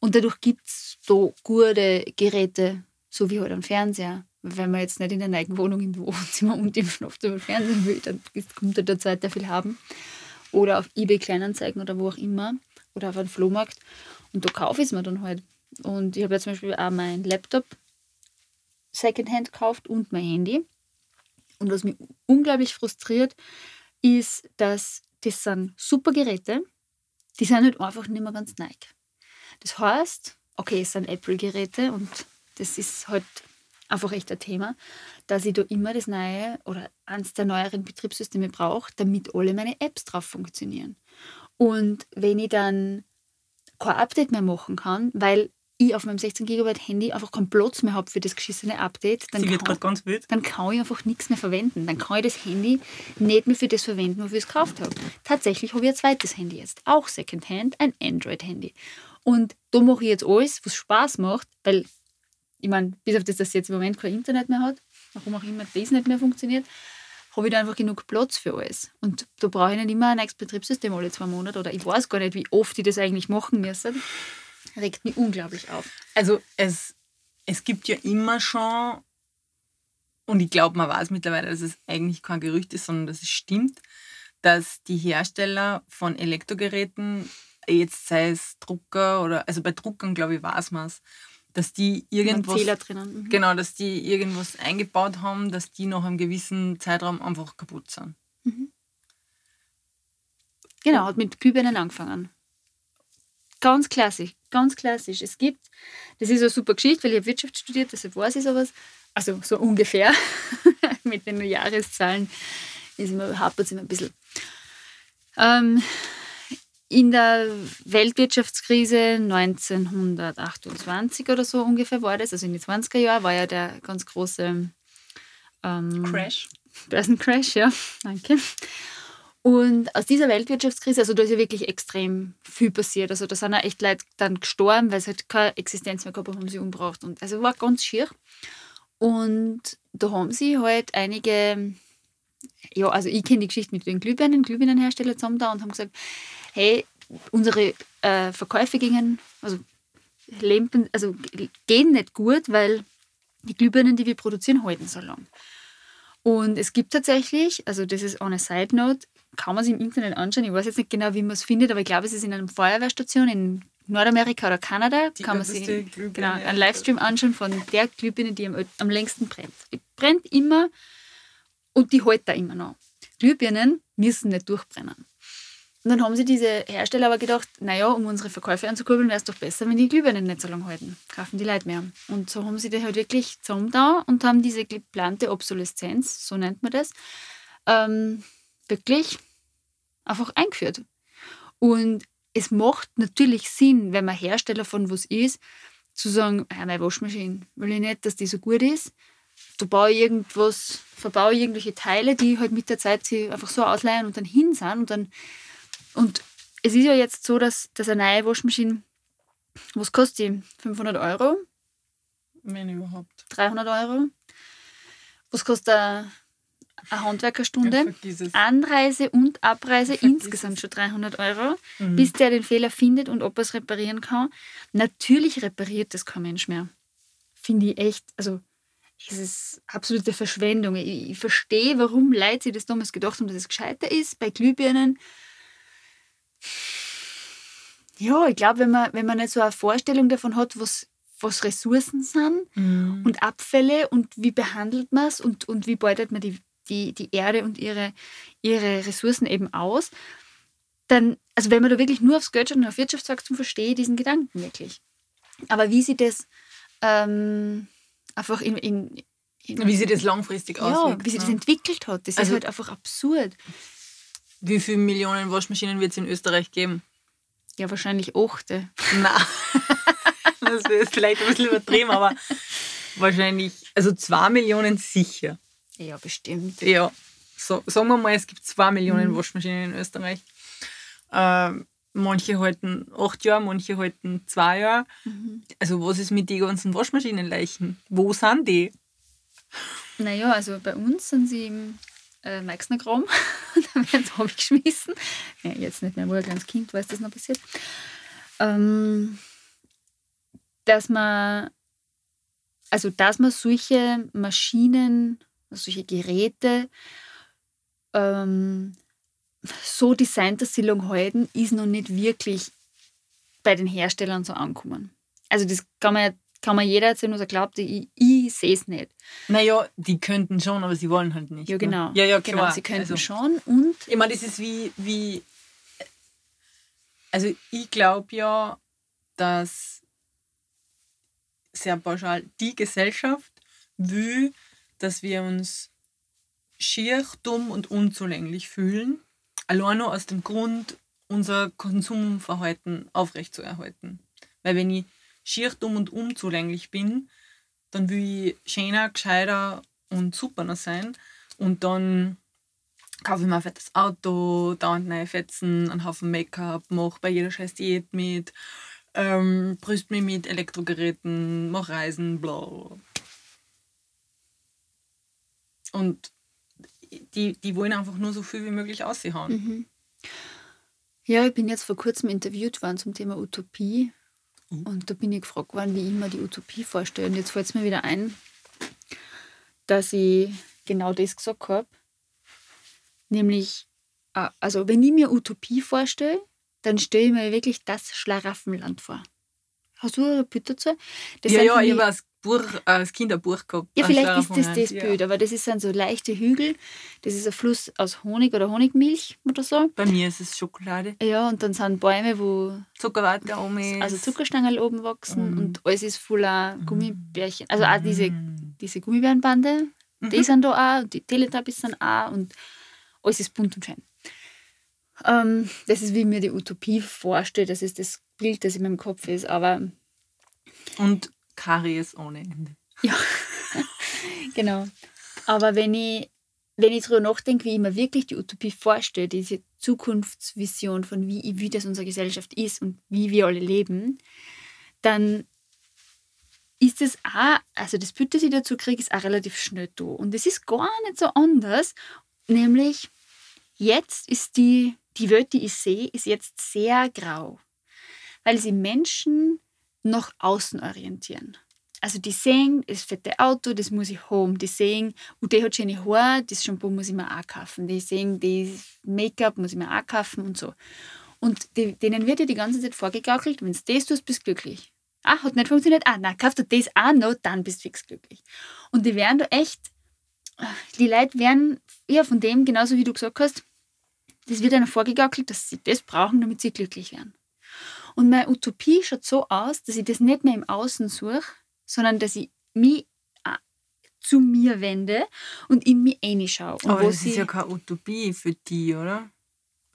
Und dadurch gibt es da gute Geräte, so wie halt ein Fernseher. Wenn man jetzt nicht in der neuen Wohnung im Wohnzimmer und im Schlafzimmer Fernsehen will, dann kommt halt der Zeit dafür haben. Oder auf eBay Kleinanzeigen oder wo auch immer. Oder auf einem Flohmarkt. Und da kaufe ich es mir dann halt. Und ich habe ja zum Beispiel auch meinen Laptop Secondhand gekauft und mein Handy. Und was mich unglaublich frustriert, ist, dass das sind super Geräte, die sind halt einfach nicht mehr ganz neu. Das heißt, okay, es sind Apple-Geräte und das ist halt einfach echt ein Thema, dass ich da immer das neue oder eines der neueren Betriebssysteme brauche, damit alle meine Apps drauf funktionieren. Und wenn ich dann kein Update mehr machen kann, weil ich auf meinem 16 GB Handy einfach keinen Platz mehr habe für das geschissene Update, dann, kann, dann kann ich einfach nichts mehr verwenden. Dann kann ich das Handy nicht mehr für das verwenden, wofür ich es gekauft habe. Tatsächlich habe ich ein zweites Handy jetzt, auch Secondhand, ein Android-Handy. Und da mache ich jetzt alles, was Spaß macht, weil ich meine, bis auf das, dass jetzt im Moment kein Internet mehr hat, warum auch immer das nicht mehr funktioniert, habe ich da einfach genug Platz für alles. Und da brauche ich nicht immer ein neues Betriebssystem alle zwei Monate oder ich weiß gar nicht, wie oft ich das eigentlich machen müssen regt mich unglaublich auf. Also es, es gibt ja immer schon, und ich glaube, man weiß mittlerweile, dass es eigentlich kein Gerücht ist, sondern dass es stimmt, dass die Hersteller von Elektrogeräten, jetzt sei es Drucker oder, also bei Druckern glaube ich weiß man es, dass die irgendwas, Fehler drinnen. Mhm. genau, dass die irgendwas eingebaut haben, dass die nach einem gewissen Zeitraum einfach kaputt sind. Mhm. Genau, hat mit Glühbirnen angefangen. Ganz klassisch, ganz klassisch. Es gibt, das ist eine super Geschichte, weil ich habe Wirtschaft studiert, deshalb weiß ich sowas. Also so ungefähr mit den Jahreszahlen ist immer, hapert es immer ein bisschen. Ähm, in der Weltwirtschaftskrise 1928 oder so ungefähr war das, also in den 20er Jahren war ja der ganz große ähm, Crash. Börsencrash, ja, danke. Und aus dieser Weltwirtschaftskrise, also da ist ja wirklich extrem viel passiert. Also da sind ja echt Leute dann gestorben, weil sie halt keine Existenz mehr gehabt haben, haben sie umgebracht. Und also war ganz schier. Und da haben sie halt einige, ja, also ich kenne die Geschichte mit den Glühbirnen, Glühbirnenhersteller zusammen da und haben gesagt, hey, unsere äh, Verkäufe gingen, also, lempen, also gehen nicht gut, weil die Glühbirnen, die wir produzieren, halten so lang. Und es gibt tatsächlich, also das ist eine Side Note, kann man sich im Internet anschauen. Ich weiß jetzt nicht genau, wie man es findet, aber ich glaube, es ist in einer Feuerwehrstation in Nordamerika oder Kanada. Die kann man sich genau, einen Livestream anschauen von der Glühbirne, die am, am längsten brennt. Die brennt immer und die hält da immer noch. Glühbirnen müssen nicht durchbrennen. Und dann haben sich diese Hersteller aber gedacht, naja, um unsere Verkäufe anzukurbeln, wäre es doch besser, wenn die Glühbirnen nicht so lange halten. Kaufen die Leute mehr. Und so haben sie die halt wirklich zusammen da und haben diese geplante Obsoleszenz, so nennt man das, ähm, wirklich einfach eingeführt. Und es macht natürlich Sinn, wenn man Hersteller von was ist, zu sagen, ja, meine Waschmaschine, will ich nicht, dass die so gut ist. Da baue irgendwas, verbaue irgendwelche Teile, die halt mit der Zeit sich einfach so ausleihen und dann hin sind. Und, dann, und es ist ja jetzt so, dass, dass eine neue Waschmaschine, was kostet die? 500 Euro? Wenn überhaupt. 300 Euro? Was kostet eine eine Handwerkerstunde, Anreise und Abreise insgesamt schon 300 Euro, mhm. bis der den Fehler findet und ob er es reparieren kann. Natürlich repariert das kein Mensch mehr. Finde ich echt, also es ist absolute Verschwendung. Ich, ich verstehe, warum Leute sich das damals gedacht haben, dass es gescheiter ist bei Glühbirnen. Ja, ich glaube, wenn man, wenn man nicht so eine Vorstellung davon hat, was, was Ressourcen sind mhm. und Abfälle und wie behandelt man es und, und wie beutet man die die, die Erde und ihre, ihre Ressourcen eben aus, dann, also wenn man da wirklich nur aufs Geld schaut und auf Wirtschaftswachstum verstehe, diesen Gedanken wirklich. Aber wie sie das ähm, einfach in, in, in, Wie sie das langfristig auswirkt. Ja, wie sie ne? das entwickelt hat, das also, ist halt einfach absurd. Wie viele Millionen Waschmaschinen wird es in Österreich geben? Ja, wahrscheinlich achte. Nein. das ist vielleicht ein bisschen übertrieben, aber wahrscheinlich, also zwei Millionen sicher. Ja, bestimmt. Ja, so, sagen wir mal, es gibt zwei Millionen mhm. Waschmaschinen in Österreich. Ähm, manche halten acht Jahre, manche halten zwei Jahre. Mhm. Also was ist mit den ganzen Waschmaschinenleichen? Wo sind die? Naja, also bei uns sind sie im äh, Meixnergraben. da werden sie abgeschmissen. Ja, jetzt nicht mehr, wo ein kleines Kind weiß, das noch passiert. Ähm, dass man, also dass man solche Maschinen, solche Geräte ähm, so designt, dass sie lang halten, ist noch nicht wirklich bei den Herstellern so angekommen. Also das kann man, kann man jeder erzählen, was er glaubt, ich, ich sehe es nicht. Naja, die könnten schon, aber sie wollen halt nicht. Ja, ne? genau. Ja, ja, genau klar. sie könnten also, schon und Ich meine, das ist wie, wie also ich glaube ja, dass sehr pauschal die Gesellschaft will, dass wir uns schier, dumm und unzulänglich fühlen, allein nur aus dem Grund, unser Konsumverhalten aufrechtzuerhalten. Weil wenn ich schier, dumm und unzulänglich bin, dann will ich schöner, gescheiter und superner sein und dann kaufe ich mir ein fettes Auto, dauernd neue Fetzen, einen Haufen Make-up, mache bei jeder scheiß Diät mit, ähm, brüst mich mit Elektrogeräten, mache Reisen, bla. Und die, die wollen einfach nur so viel wie möglich aushauen. Mhm. Ja, ich bin jetzt vor kurzem interviewt worden zum Thema Utopie. Mhm. Und da bin ich gefragt worden, wie ich mir die Utopie vorstelle. Und jetzt fällt es mir wieder ein, dass ich genau das gesagt habe. Nämlich, äh, also wenn ich mir Utopie vorstelle, dann stelle ich mir wirklich das Schlaraffenland vor. Hast du ein Bild dazu? Das ja, ja, ich als, Buch, äh, als Kinderbuch gehabt. ja, vielleicht ist das das ja. Bild, aber das sind so leichte Hügel. Das ist ein Fluss aus Honig oder Honigmilch oder so. Bei mir ist es Schokolade, Ja, und dann sind Bäume, wo Zuckerwatte oben ist. also Zuckerstangen oben wachsen Mm. und alles ist voller Gummibärchen. Also auch diese, Mm. diese Gummibärenbande, die Mhm. sind da auch, und die Teletubbies sind auch und alles ist bunt und schön. Ähm, das ist, wie ich mir die Utopie vorstelle, das ist das Bild, das in meinem Kopf ist, aber Und Karies ohne Ende. ja, genau. Aber wenn ich, wenn ich darüber nachdenke, wie ich mir wirklich die Utopie vorstelle, diese Zukunftsvision von wie, wie das unsere Gesellschaft ist und wie wir alle leben, dann ist es auch, also das Bild, das ich dazu kriege, ist auch relativ schnell da. Und es ist gar nicht so anders, nämlich jetzt ist die, die Welt, die ich sehe, ist jetzt sehr grau, weil sie Menschen nach außen orientieren. Also die sehen, das fette Auto, das muss ich haben. Die sehen, und der hat schöne Haare, das Shampoo muss ich mir auch kaufen. Die sehen, das Make-up muss ich mir auch kaufen und so. Und die, denen wird ja die ganze Zeit vorgegaukelt, wenn du das tust, bist du glücklich. Ah, hat nicht funktioniert. Ah, na, kauf dir das auch noch, dann bist du fix glücklich. Und die werden da echt, die Leute werden ja von dem, genauso wie du gesagt hast, das wird ihnen vorgegaukelt, dass sie das brauchen, damit sie glücklich werden. Und meine Utopie schaut so aus, dass ich das nicht mehr im Außen suche, sondern dass ich mich äh, zu mir wende und in mich reinschaue. Aber das ist ja keine Utopie für die, oder?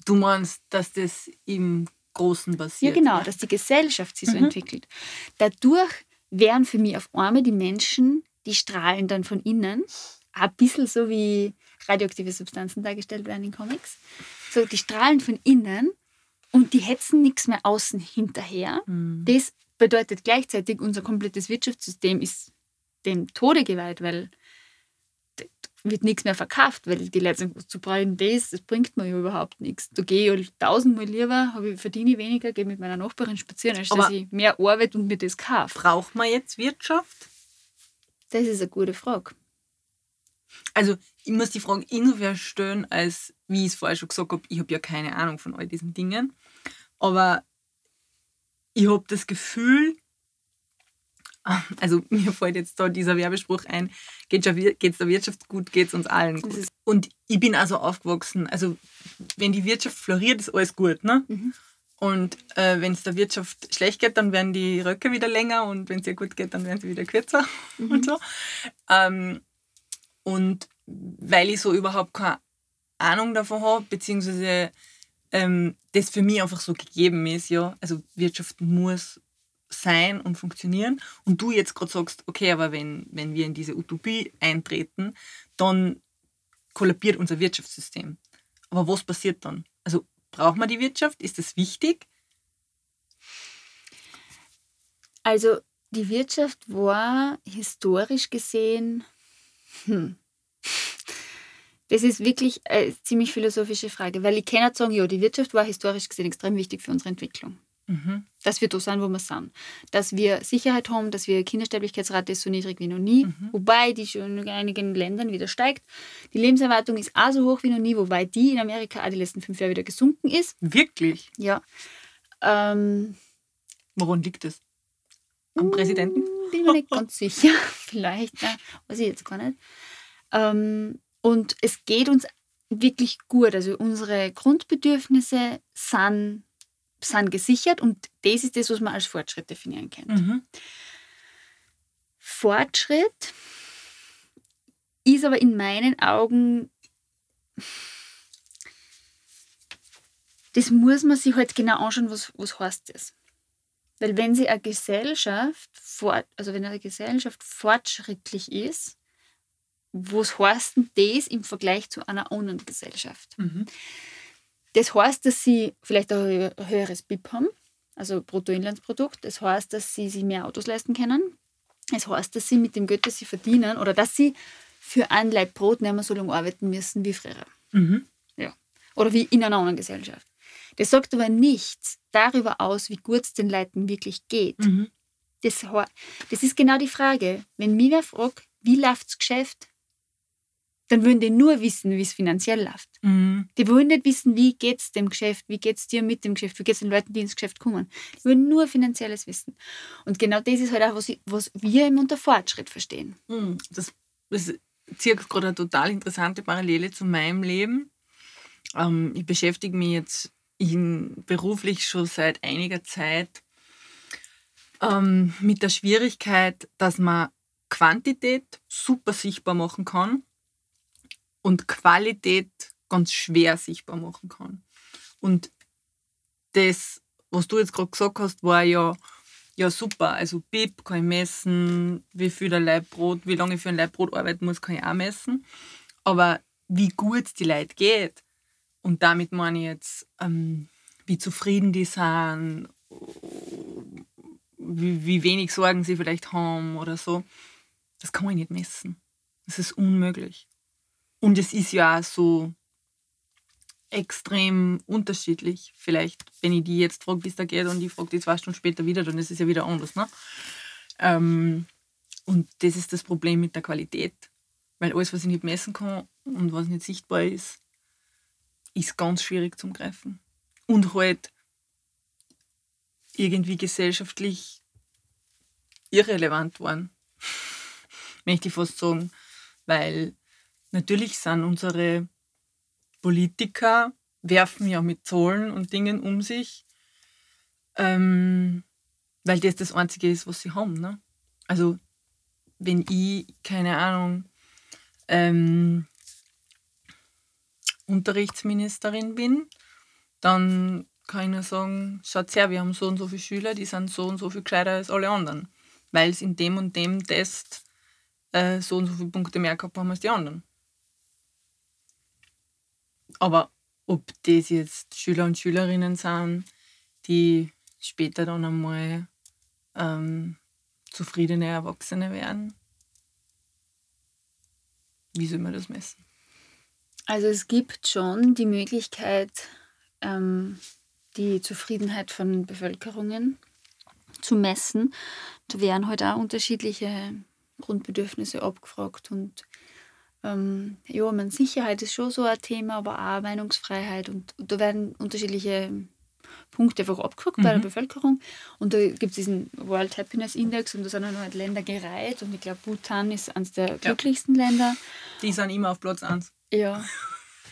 Du meinst, dass das im Großen Ja, passiert? genau, dass die Gesellschaft sich so Mhm. entwickelt. Dadurch werden für mich auf einmal die Menschen, die strahlen dann von innen, ein bisschen so wie radioaktive Substanzen dargestellt werden in Comics. So, die strahlen von innen und die hetzen nichts mehr außen hinterher. Mhm. Das bedeutet gleichzeitig, unser komplettes Wirtschaftssystem ist dem Tode geweiht, weil wird nichts mehr verkauft, weil die Leute sagen, zu brauchen das, das bringt mir ja überhaupt nichts. Da gehe ich tausendmal lieber, ich, verdiene ich weniger, gehe mit meiner Nachbarin spazieren, als Aber- dass ich mehr arbeite und mir das kaufe. Braucht man jetzt Wirtschaft? Das ist eine gute Frage. Also, ich muss die Frage insofern stellen, als, wie ich es vorher schon gesagt habe, ich habe ja keine Ahnung von all diesen Dingen. Aber ich habe das Gefühl, also mir fällt jetzt da dieser Werbespruch ein, geht es der Wirtschaft gut, geht es uns allen gut. Und ich bin also aufgewachsen, also wenn die Wirtschaft floriert, ist alles gut, ne? Mhm. Und äh, wenn es der Wirtschaft schlecht geht, dann werden die Röcke wieder länger und wenn es ihr gut geht, dann werden sie wieder kürzer und so. Ähm, und weil ich so überhaupt keine Ahnung davon habe, beziehungsweise ähm, das für mich einfach so gegeben ist, ja, also Wirtschaft muss sein und funktionieren. Und du jetzt gerade sagst, okay, aber wenn, wenn wir in diese Utopie eintreten, dann kollabiert unser Wirtschaftssystem. Aber was passiert dann? Also Braucht man die Wirtschaft? Ist das wichtig? Also die Wirtschaft war historisch gesehen, hm, das ist wirklich eine ziemlich philosophische Frage, weil ich kann nicht sagen, ja, die Wirtschaft war historisch gesehen extrem wichtig für unsere Entwicklung. Mhm. Dass wir da sind, wo wir sind. Dass wir Sicherheit haben, dass wir Kindersterblichkeitsrate ist so niedrig wie noch nie, mhm. wobei die schon in einigen Ländern wieder steigt. Die Lebenserwartung ist auch so hoch wie noch nie, wobei die in Amerika auch die letzten fünf Jahre wieder gesunken ist. Wirklich? Ja. Ähm, Woran liegt das? Am Präsidenten? Hm, bin mir nicht ganz sicher. Vielleicht, ja, weiß ich jetzt gar nicht. Ähm, und es geht uns wirklich gut. Also unsere Grundbedürfnisse sind, sind gesichert und das ist das, was man als Fortschritt definieren kann. Mhm. Fortschritt ist aber in meinen Augen, das muss man sich halt genau anschauen, was, was heißt das. Weil wenn sie eine Gesellschaft, fort, also wenn eine Gesellschaft fortschrittlich ist, was heißt denn das im Vergleich zu einer anderen Gesellschaft? Mhm. Das heißt, dass sie vielleicht ein höheres BIP haben, also Bruttoinlandsprodukt. Das heißt, dass sie sich mehr Autos leisten können. Das heißt, dass sie mit dem Geld, das sie verdienen, oder dass sie für ein Leib Brot nicht mehr so lange arbeiten müssen wie früher. Mhm. Ja. Oder wie in einer anderen Gesellschaft. Das sagt aber nichts darüber aus, wie gut es den Leuten wirklich geht. Mhm. Das, das ist genau die Frage. Wenn mich wer fragt, wie läuft das Geschäft, dann würden die nur wissen, wie es finanziell läuft. Mhm. Die wollen nicht wissen, wie geht es dem Geschäft, wie geht es dir mit dem Geschäft, wie geht es den Leuten, die ins Geschäft kommen. Die wollen nur finanzielles Wissen. Und genau das ist halt auch, was, ich, was wir eben unter Fortschritt verstehen. Mhm. Das, das zieht gerade eine total interessante Parallele zu meinem Leben. Ähm, ich beschäftige mich jetzt in, beruflich schon seit einiger Zeit ähm, mit der Schwierigkeit, dass man Quantität super sichtbar machen kann und Qualität ganz schwer sichtbar machen kann. Und das, was du jetzt gerade gesagt hast, war ja, ja super. Also BIP kann ich messen, wie viel der Leibbrot, wie lange ich für ein Leibbrot arbeiten muss, kann ich auch messen. Aber wie gut es die Leute geht, und damit meine ich jetzt, ähm, wie zufrieden die sind, wie, wie wenig Sorgen sie vielleicht haben oder so, das kann man nicht messen. Das ist unmöglich. Und es ist ja auch so extrem unterschiedlich. Vielleicht, wenn ich die jetzt frage, wie es da geht, und die frage die zwei Stunden später wieder, dann ist es ja wieder anders. Ne? Ähm, und das ist das Problem mit der Qualität. Weil alles, was ich nicht messen kann und was nicht sichtbar ist, ist ganz schwierig zum Greifen. Und halt irgendwie gesellschaftlich irrelevant waren. Möchte ich fast sagen. Weil Natürlich sind unsere Politiker, werfen ja mit Zollen und Dingen um sich, ähm, weil das das Einzige ist, was sie haben. Ne? Also wenn ich, keine Ahnung, ähm, Unterrichtsministerin bin, dann kann ich nur sagen, schaut her, wir haben so und so viele Schüler, die sind so und so viel gescheiter als alle anderen, weil es in dem und dem Test äh, so und so viele Punkte mehr gehabt haben als die anderen. Aber ob das jetzt Schüler und Schülerinnen sind, die später dann einmal ähm, zufriedene Erwachsene werden, wie soll man das messen? Also es gibt schon die Möglichkeit, ähm, die Zufriedenheit von Bevölkerungen zu messen. Da werden halt auch unterschiedliche Grundbedürfnisse abgefragt und ähm, ja, meine, Sicherheit ist schon so ein Thema, aber auch Meinungsfreiheit und, und da werden unterschiedliche Punkte einfach abgeguckt mhm. bei der mhm. Bevölkerung. Und da gibt es diesen World Happiness Index und da sind dann halt Länder gereiht und ich glaube, Bhutan ist eines der ja. glücklichsten Länder. Die sind immer auf Platz 1. Ja,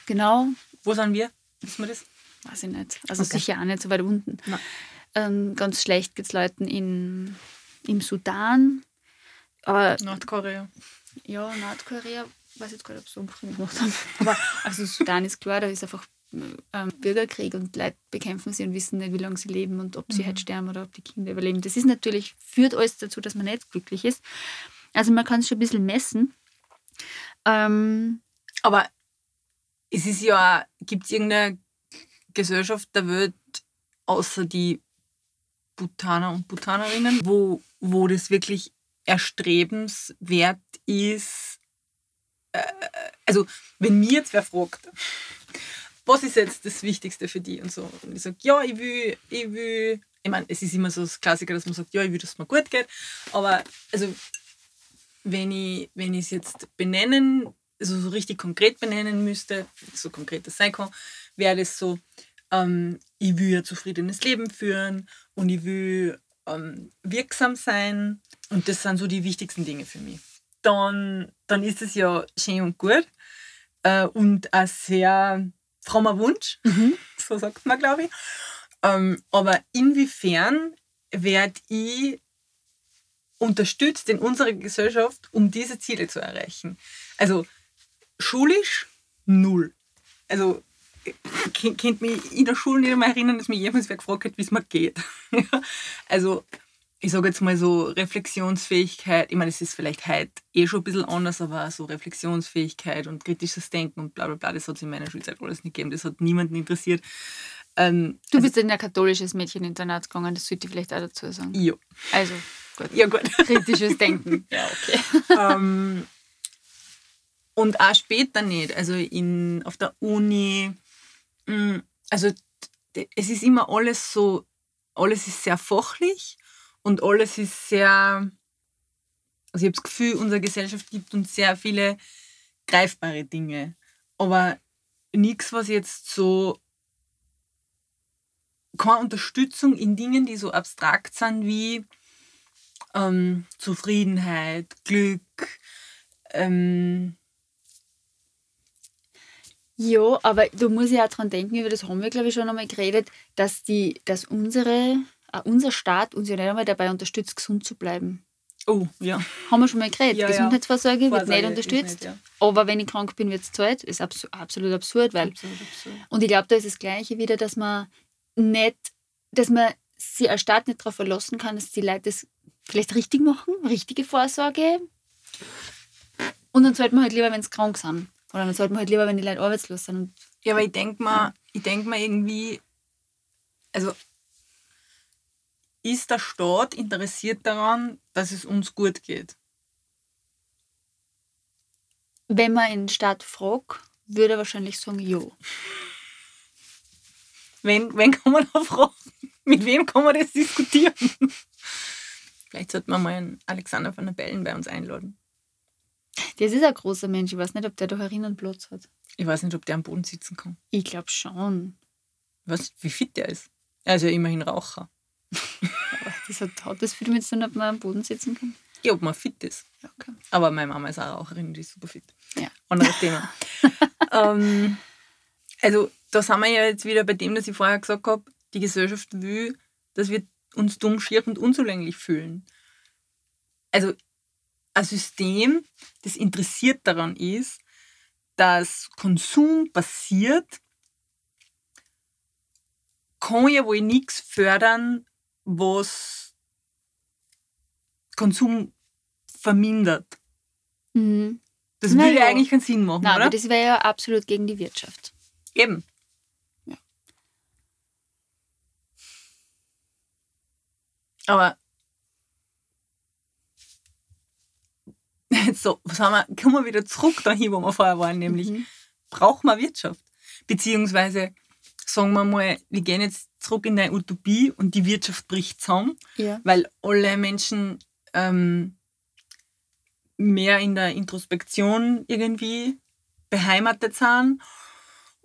genau. Wo sind wir? Wissen wir das? Weiß ich nicht. Also okay. sicher auch nicht so weit unten. Ähm, ganz schlecht geht es Leuten in, im Sudan. Aber, Nordkorea. Ja, Nordkorea weiß jetzt gerade, ob es so gemacht haben. Aber also Sudan ist klar, da ist einfach ähm, Bürgerkrieg und Leute bekämpfen sie und wissen nicht, wie lange sie leben und ob sie mhm. halt sterben oder ob die Kinder überleben. Das ist natürlich, führt alles dazu, dass man nicht glücklich ist. Also man kann es schon ein bisschen messen. Ähm, Aber es ist ja, gibt es irgendeine Gesellschaft der Welt, außer die Bhutaner und Bhutanerinnen, wo, wo das wirklich erstrebenswert ist. Äh, also, wenn mir jetzt wer fragt, was ist jetzt das Wichtigste für die und so, und ich sage, ja, ich will, ich will, ich meine, es ist immer so das Klassiker, dass man sagt, ja, ich will, dass es mir gut geht, aber also, wenn ich wenn es jetzt benennen, also so richtig konkret benennen müsste, so konkret das sein kann, wäre das so, ähm, ich will ein zufriedenes Leben führen und ich will ähm, wirksam sein. Und das sind so die wichtigsten Dinge für mich. Dann, dann ist es ja schön und gut äh, und ein sehr frommer Wunsch, mhm. so sagt man, glaube ich. Ähm, aber inwiefern werde ich unterstützt in unserer Gesellschaft, um diese Ziele zu erreichen? Also schulisch null. Also ich könnte mich in der Schule nicht einmal erinnern, dass mich jemals wer gefragt hat, wie es mir geht. also, ich sage jetzt mal so Reflexionsfähigkeit, ich meine, es ist vielleicht heute eh schon ein bisschen anders, aber so Reflexionsfähigkeit und kritisches Denken und bla bla bla, das hat es in meiner Schulzeit alles nicht gegeben, das hat niemanden interessiert. Ähm, du bist also, in ein katholisches Mädcheninternat gegangen, das sollte ich vielleicht auch dazu sagen. Ja. Also, gut. Ja, gut. Kritisches Denken. ja, okay. ähm, und auch später nicht. Also in, auf der Uni, mm, also es ist immer alles so, alles ist sehr fachlich und alles ist sehr, also ich habe das Gefühl, unsere Gesellschaft gibt uns sehr viele greifbare Dinge, aber nichts, was jetzt so keine Unterstützung in Dingen, die so abstrakt sind wie ähm, Zufriedenheit, Glück, ähm, ja, aber du musst ja auch daran denken, über das haben wir, glaube ich, schon einmal geredet, dass, die, dass unsere, unser Staat uns ja nicht einmal dabei unterstützt, gesund zu bleiben. Oh, ja. Haben wir schon mal geredet. Ja, Gesundheitsvorsorge ja. wird nicht unterstützt. Nicht, ja. Aber wenn ich krank bin, wird es zahlt. Ist abs absolut absurd. Weil, absolut absurd. Und ich glaube, da ist das Gleiche wieder, dass man nicht, dass man sich als Staat nicht darauf verlassen kann, dass die Leute das vielleicht richtig machen, richtige Vorsorge. Und dann zahlt man halt lieber, wenn sie krank sind. Oder dann sollte man halt lieber, wenn die Leute arbeitslos sind. ja, aber ich denke mal, ja. denk mal irgendwie, also ist der Staat interessiert daran, dass es uns gut geht? Wenn man den Staat fragt, würde er wahrscheinlich sagen, ja. Wen, wen kann man da fragen? Mit wem kann man das diskutieren? Vielleicht sollte man mal einen Alexander von der Bellen bei uns einladen. Das ist ein großer Mensch. Ich weiß nicht, ob der da herinnen Platz hat. Ich weiß nicht, ob der am Boden sitzen kann. Ich glaube schon. Was, wie fit der ist? Er ist ja immerhin Raucher. Das hat, hat das viel damit zu tun, ob man am Boden sitzen kann? Ja, ob man fit ist. Okay. Aber meine Mama ist auch Raucherin, die ist super fit. Ja. Anderes Thema. ähm, also, da sind wir ja jetzt wieder bei dem, dass ich vorher gesagt habe, die Gesellschaft will, dass wir uns dumm, schier und unzulänglich fühlen. Also, ein System, das interessiert daran ist, dass Konsum passiert, kann ja wohl nichts fördern, was Konsum vermindert. Mhm. Das würde ja eigentlich keinen Sinn machen, Nein, oder? das wäre ja absolut gegen die Wirtschaft. Eben. Ja. Aber so, was haben wir, kommen wir wieder zurück dahin, wo wir vorher waren, nämlich mhm. brauchen wir Wirtschaft. Beziehungsweise sagen wir mal, wir gehen jetzt zurück in eine Utopie und die Wirtschaft bricht zusammen, ja. weil alle Menschen ähm, mehr in der Introspektion irgendwie beheimatet sind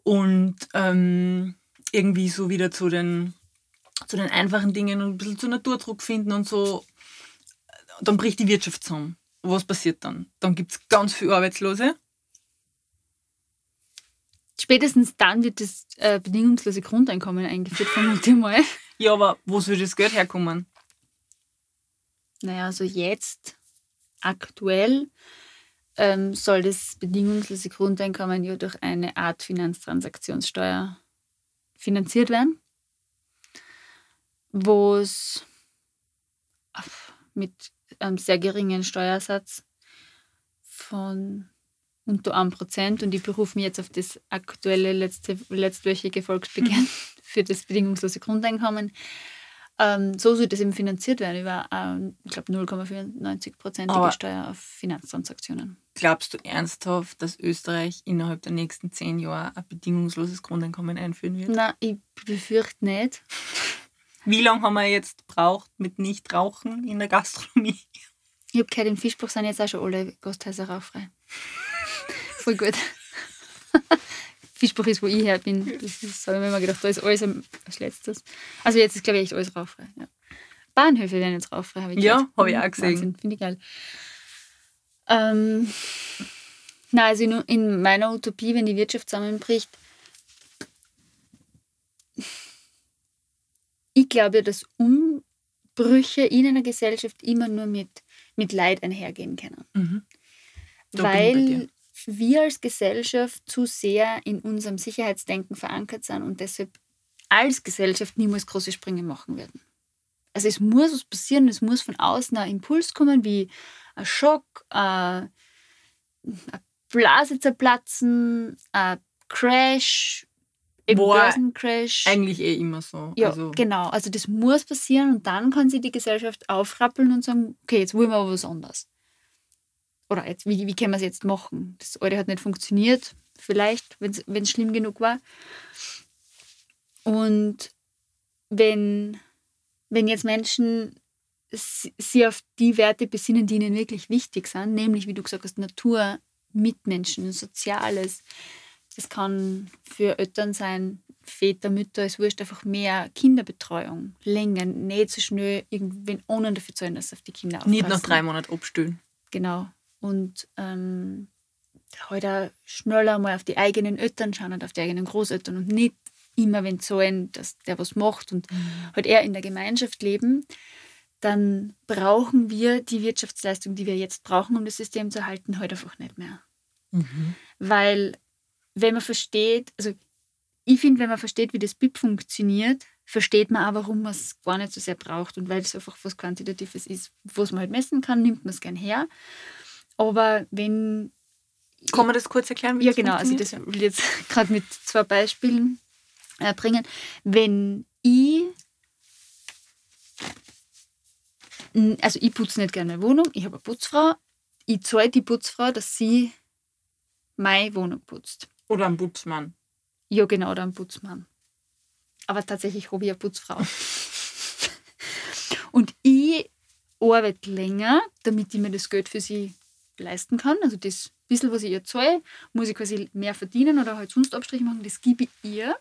und ähm, irgendwie so wieder zu den, zu den einfachen Dingen und ein bisschen zur Natur zurückfinden und so, dann bricht die Wirtschaft zusammen was passiert dann? Dann gibt es ganz viele Arbeitslose. Spätestens dann wird das äh, bedingungslose Grundeinkommen eingeführt, vermute ich mal. Ja, aber wo soll das Geld herkommen? Naja, also jetzt, aktuell, ähm, soll das bedingungslose Grundeinkommen ja durch eine Art Finanztransaktionssteuer finanziert werden, wo es mit einem sehr geringen Steuersatz von unter 1% und ich berufe mich jetzt auf das aktuelle letzte, letztwöchige Volksbegehren für das bedingungslose Grundeinkommen. Ähm, so soll das eben finanziert werden über, ähm, ich glaube, 0,94%ige Steuer auf Finanztransaktionen. Glaubst du ernsthaft, dass Österreich innerhalb der nächsten zehn Jahre ein bedingungsloses Grundeinkommen einführen wird? Nein, ich befürchte nicht. Wie lange haben wir jetzt braucht mit Nichtrauchen in der Gastronomie? Ich habe gehört, im Fischbuch sind jetzt auch schon alle Gasthäuser rauchfrei. Voll gut. Fischbuch ist, wo ich her bin. Das, habe ich mir immer gedacht, da ist alles als letztes. Also jetzt ist, glaube ich, echt alles rauchfrei. Ja. Bahnhöfe werden jetzt rauchfrei, habe ich Ja, habe ich auch gesehen. Finde ich geil. Ähm, na, also in, in meiner Utopie, wenn die Wirtschaft zusammenbricht, ich glaube, dass Umbrüche in einer Gesellschaft immer nur mit, mit Leid einhergehen können. Mhm. Weil wir als Gesellschaft zu sehr in unserem Sicherheitsdenken verankert sind und deshalb als Gesellschaft niemals große Sprünge machen werden. Also es muss was passieren, es muss von außen ein Impuls kommen, wie ein Schock, ein, eine Blase zerplatzen, ein Crash, eben Börsencrash. Eigentlich eh immer so. Ja, also. genau. Also das muss passieren und dann kann sich die Gesellschaft aufrappeln und sagen, okay, jetzt wollen wir aber was anderes oder jetzt, wie, wie können wir es jetzt machen? Das alte hat nicht funktioniert, vielleicht, wenn es schlimm genug war. Und wenn, wenn jetzt Menschen sie auf die Werte besinnen, die ihnen wirklich wichtig sind, nämlich, wie du gesagt hast, Natur, Mitmenschen, Soziales. Das kann für Eltern sein, Väter, Mütter, es wurscht einfach mehr Kinderbetreuung, länger, nicht so schnell irgendwen ohne dafür zahlen, dass auf die Kinder aufpassen. Nicht nach drei Monaten abstellen. Genau und ähm, heute schneller mal auf die eigenen Eltern schauen und auf die eigenen Großeltern und nicht immer, wenn zahlen, dass der was macht und mhm. halt eher in der Gemeinschaft leben, dann brauchen wir die Wirtschaftsleistung, die wir jetzt brauchen, um das System zu erhalten, heute halt einfach nicht mehr. Mhm. Weil, wenn man versteht, also ich finde, wenn man versteht, wie das BIP funktioniert, versteht man auch, warum man es gar nicht so sehr braucht und weil es einfach was Quantitatives ist, was man halt messen kann, nimmt man es gern her. Aber wenn. Kann man das kurz erklären? Wie ja, genau. Also, das will ich jetzt gerade mit zwei Beispielen äh, bringen. Wenn ich. Also, ich putze nicht gerne meine Wohnung, ich habe eine Putzfrau. Ich zahle die Putzfrau, dass sie meine Wohnung putzt. Oder einen Putzmann. Ja, genau, oder einen Putzmann. Aber tatsächlich habe ich eine Putzfrau. Und ich arbeite länger, damit ich mir das Geld für sie leisten kann. Also das bisschen, was ich ihr zahle, muss ich quasi mehr verdienen oder halt sonst Abstriche machen, das gebe ich ihr.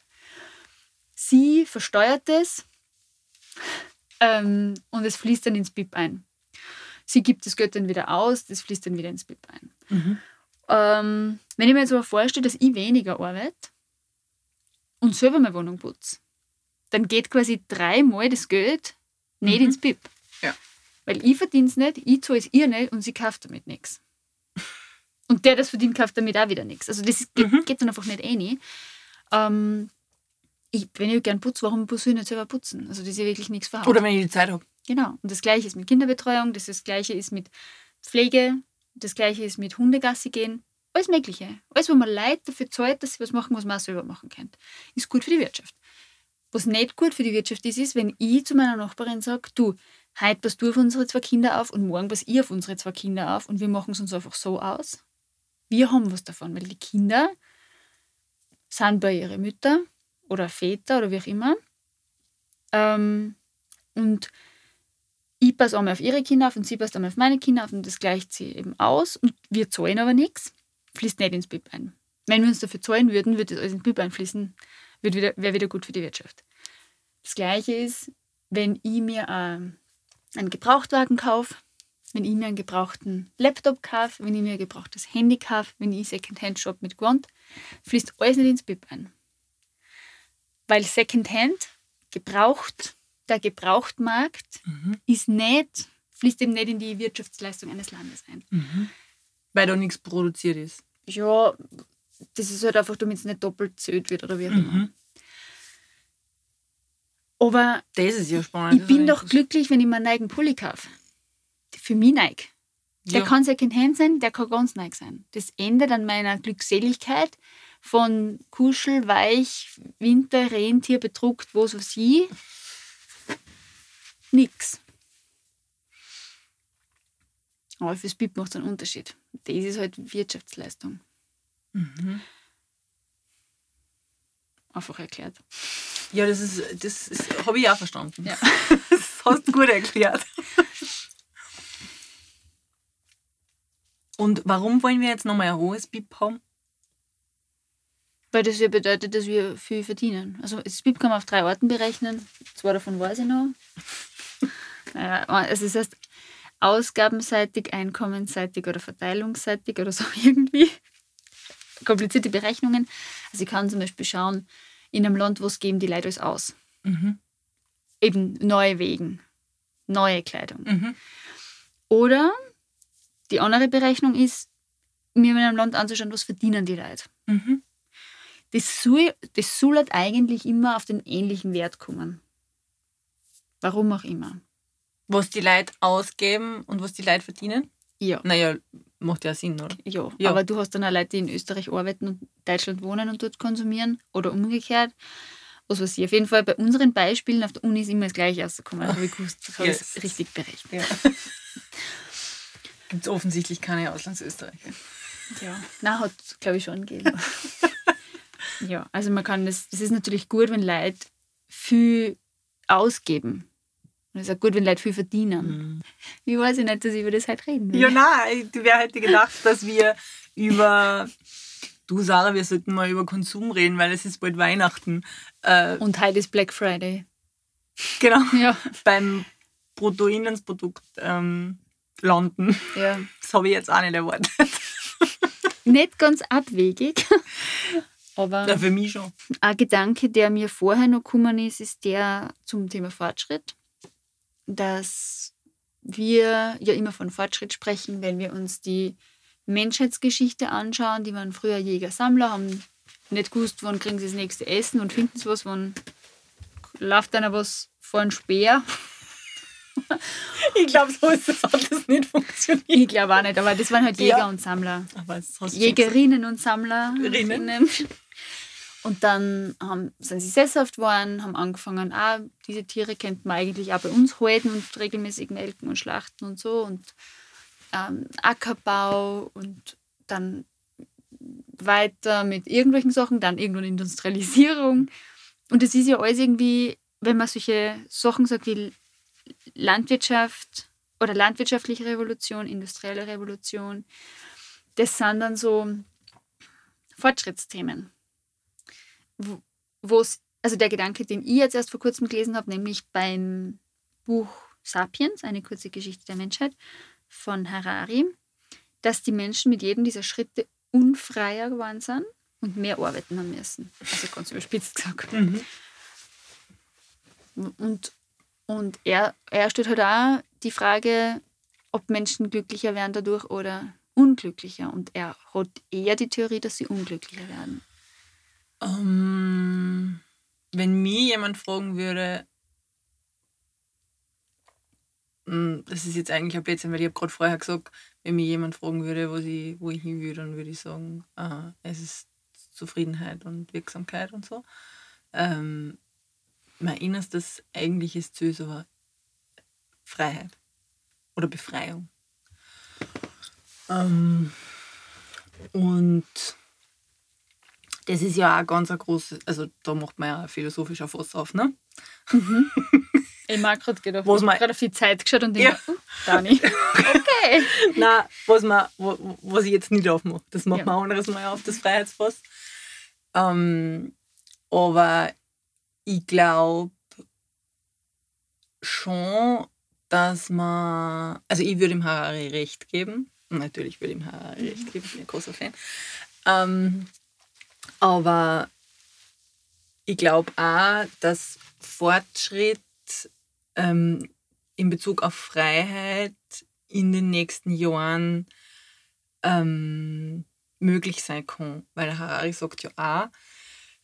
Sie versteuert es ähm, und es fließt dann ins BIP ein. Sie gibt das Geld dann wieder aus, das fließt dann wieder ins BIP ein. Mhm. Ähm, wenn ich mir jetzt aber vorstelle, dass ich weniger arbeite und selber meine Wohnung putze, dann geht quasi dreimal das Geld nicht mhm. ins BIP. Ja. Weil ich verdiene es nicht, ich zahle es ihr nicht und sie kauft damit nichts. Und der, das verdient, kauft damit auch wieder nichts. Also das geht, mhm. geht dann einfach nicht eh Ähm, ich, wenn ich gerne putze, warum muss ich nicht selber putzen? Also das ist ja wirklich nichts verhauen. Oder wenn ich die Zeit habe. Genau. Und das Gleiche ist mit Kinderbetreuung, das, das Gleiche ist mit Pflege, das Gleiche ist mit Hundegassi gehen. Alles Mögliche. Alles, wo man Leute dafür zahlt, dass sie was machen, was man auch selber machen kann. Ist gut für die Wirtschaft. Was nicht gut für die Wirtschaft ist, ist, wenn ich zu meiner Nachbarin sage, du, heute passt du auf unsere zwei Kinder auf und morgen passt ihr auf unsere zwei Kinder auf und wir machen es uns einfach so aus wir haben was davon, weil die Kinder sind bei ihren Müttern oder Väter oder wie auch immer. Ähm, und ich passe einmal auf ihre Kinder auf und sie passt einmal auf meine Kinder auf und das gleicht sie eben aus. Und wir zahlen aber nichts, fließt nicht ins BIP ein. Wenn wir uns dafür zahlen würden, würde das alles ins BIP einfließen, wäre wieder, gut für die Wirtschaft. Das Gleiche ist, wenn ich mir ähm, einen Gebrauchtwagen kaufe, wenn ich mir einen gebrauchten Laptop kaufe, wenn ich mir ein gebrauchtes Handy kaufe, wenn ich Secondhand shop mit Gewand, fließt alles nicht ins BIP ein. Weil Secondhand, gebraucht, der Gebrauchtmarkt mhm. ist nicht, fließt eben nicht in die Wirtschaftsleistung eines Landes ein. Mhm. Weil da nichts produziert ist. Ja, das ist halt einfach, damit es nicht doppelt zählt wird oder wie auch immer. Mhm. Aber das ist ja spannend. Ich bin doch glücklich, wenn ich meinen eigenen Pulli kaufe für mich neig. Der Ja. kann Secondhand sein, der kann ganz neu sein. Das ändert an meiner Glückseligkeit von Kuschel, Weich, Winter, Rentier, bedruckt, wo so sie. Nix. Aber fürs BIP macht es einen Unterschied. Das ist halt Wirtschaftsleistung. Mhm. Einfach erklärt. Ja, das ist, das ist, habe ich auch verstanden. Ja. Das hast du gut erklärt. Und warum wollen wir jetzt nochmal ein hohes BIP haben? Weil das ja bedeutet, dass wir viel verdienen. Also das BIP kann man auf drei Orten berechnen. Zwei davon weiß ich noch. Naja, also das heißt ausgabenseitig, einkommensseitig oder verteilungsseitig oder so irgendwie. Komplizierte Berechnungen. Also ich kann zum Beispiel schauen, in einem Land, wo es geben die Leute alles aus. Mhm. Eben neue Wegen, neue Kleidung. Mhm. Oder die andere Berechnung ist, mir in einem Land anzuschauen, was verdienen die Leute. Mhm. Das soll, das soll halt eigentlich immer auf den ähnlichen Wert kommen. Warum auch immer. Was die Leute ausgeben und was die Leute verdienen? Ja. Naja, macht ja Sinn, oder? Ja, Ja. aber du hast dann auch Leute, die in Österreich arbeiten und Deutschland wohnen und dort konsumieren oder umgekehrt. Was weiß ich. Auf jeden Fall bei unseren Beispielen auf der Uni ist immer das Gleiche rausgekommen. Da habe ich gewusst, das habe ich Yes. richtig berechnet. Ja. Gibt es offensichtlich keine Auslandsösterreicher. Ja. Na, hat glaube ich schon gegeben. ja, also man kann das, das ist natürlich gut, wenn Leute viel ausgeben. Und ist auch gut, wenn Leute viel verdienen. Ich weiß nicht, dass ich über das heute reden will. Ja, nein, wer hätte gedacht, dass wir über. Du, Sarah, wir sollten mal über Konsum reden, weil es ist bald Weihnachten. Äh, Und heute ist Black Friday. genau, Ja. beim Bruttoinlandsprodukt ähm, landen. ja. Das habe ich jetzt auch nicht erwartet. Nicht ganz abwegig. Aber Ja, für mich schon. ein Gedanke, der mir vorher noch gekommen ist, ist der zum Thema Fortschritt. Dass wir ja immer von Fortschritt sprechen, wenn wir uns die Menschheitsgeschichte anschauen. Die waren früher Jäger-Sammler, haben nicht gewusst, wann kriegen sie das nächste Essen und finden sie was, wann läuft einer was vor einen Speer. Ich glaube, so ist das, hat das nicht funktioniert. Ich glaube auch nicht, aber das waren halt Jäger Ja. und Sammler. Jägerinnen und Sammlerinnen. Rinnen. Und dann haben, sind sie sesshaft geworden, haben angefangen, ah, diese Tiere könnten wir eigentlich auch bei uns halten und regelmäßig melken und schlachten und so. Und ähm, Ackerbau und dann weiter mit irgendwelchen Sachen, dann irgendwann Industrialisierung. Und es ist ja alles irgendwie, wenn man solche Sachen sagt wie Landwirtschaft oder landwirtschaftliche Revolution, industrielle Revolution, das sind dann so Fortschrittsthemen. Wo es, also der Gedanke, den ich jetzt erst vor kurzem gelesen habe, nämlich beim Buch Sapiens, eine kurze Geschichte der Menschheit von Harari, dass die Menschen mit jedem dieser Schritte unfreier geworden sind und mehr arbeiten haben müssen. Also ganz überspitzt gesagt. Mhm. Und, und er, er stellt halt auch die Frage, ob Menschen glücklicher werden dadurch oder unglücklicher. Und er hat eher die Theorie, dass sie unglücklicher werden. Ähm, wenn mir jemand fragen würde, Mm, das ist jetzt eigentlich ein Blödsinn, weil ich habe gerade vorher gesagt, wenn mir jemand fragen würde, was ich, wo ich hin will, dann würde ich sagen, äh, es ist Zufriedenheit und Wirksamkeit und so. Ähm, mein innerstes eigentliches Ziel ist aber Freiheit oder Befreiung. Ähm, und das ist ja auch ein ganz ein großes, also da macht man ja ein philosophischer Fass auf, ne? Ich mag gerade gedacht, Was ich man- gerade auf die Zeit geschaut und Ja. denke, uh, Dani. Okay. Nein, was, man, was ich jetzt nicht aufmache, das machen Ja. wir ein anderes Mal auf, das Freiheitsfass. Ähm, aber ich glaube schon, dass man, also ich würde ihm Harari recht geben. Natürlich würde ich ihm Harari recht geben, ich bin ein großer Fan. Ähm, aber ich glaube auch, dass Fortschritt ähm, in Bezug auf Freiheit in den nächsten Jahren ähm, möglich sein kann. Weil Harari sagt ja auch,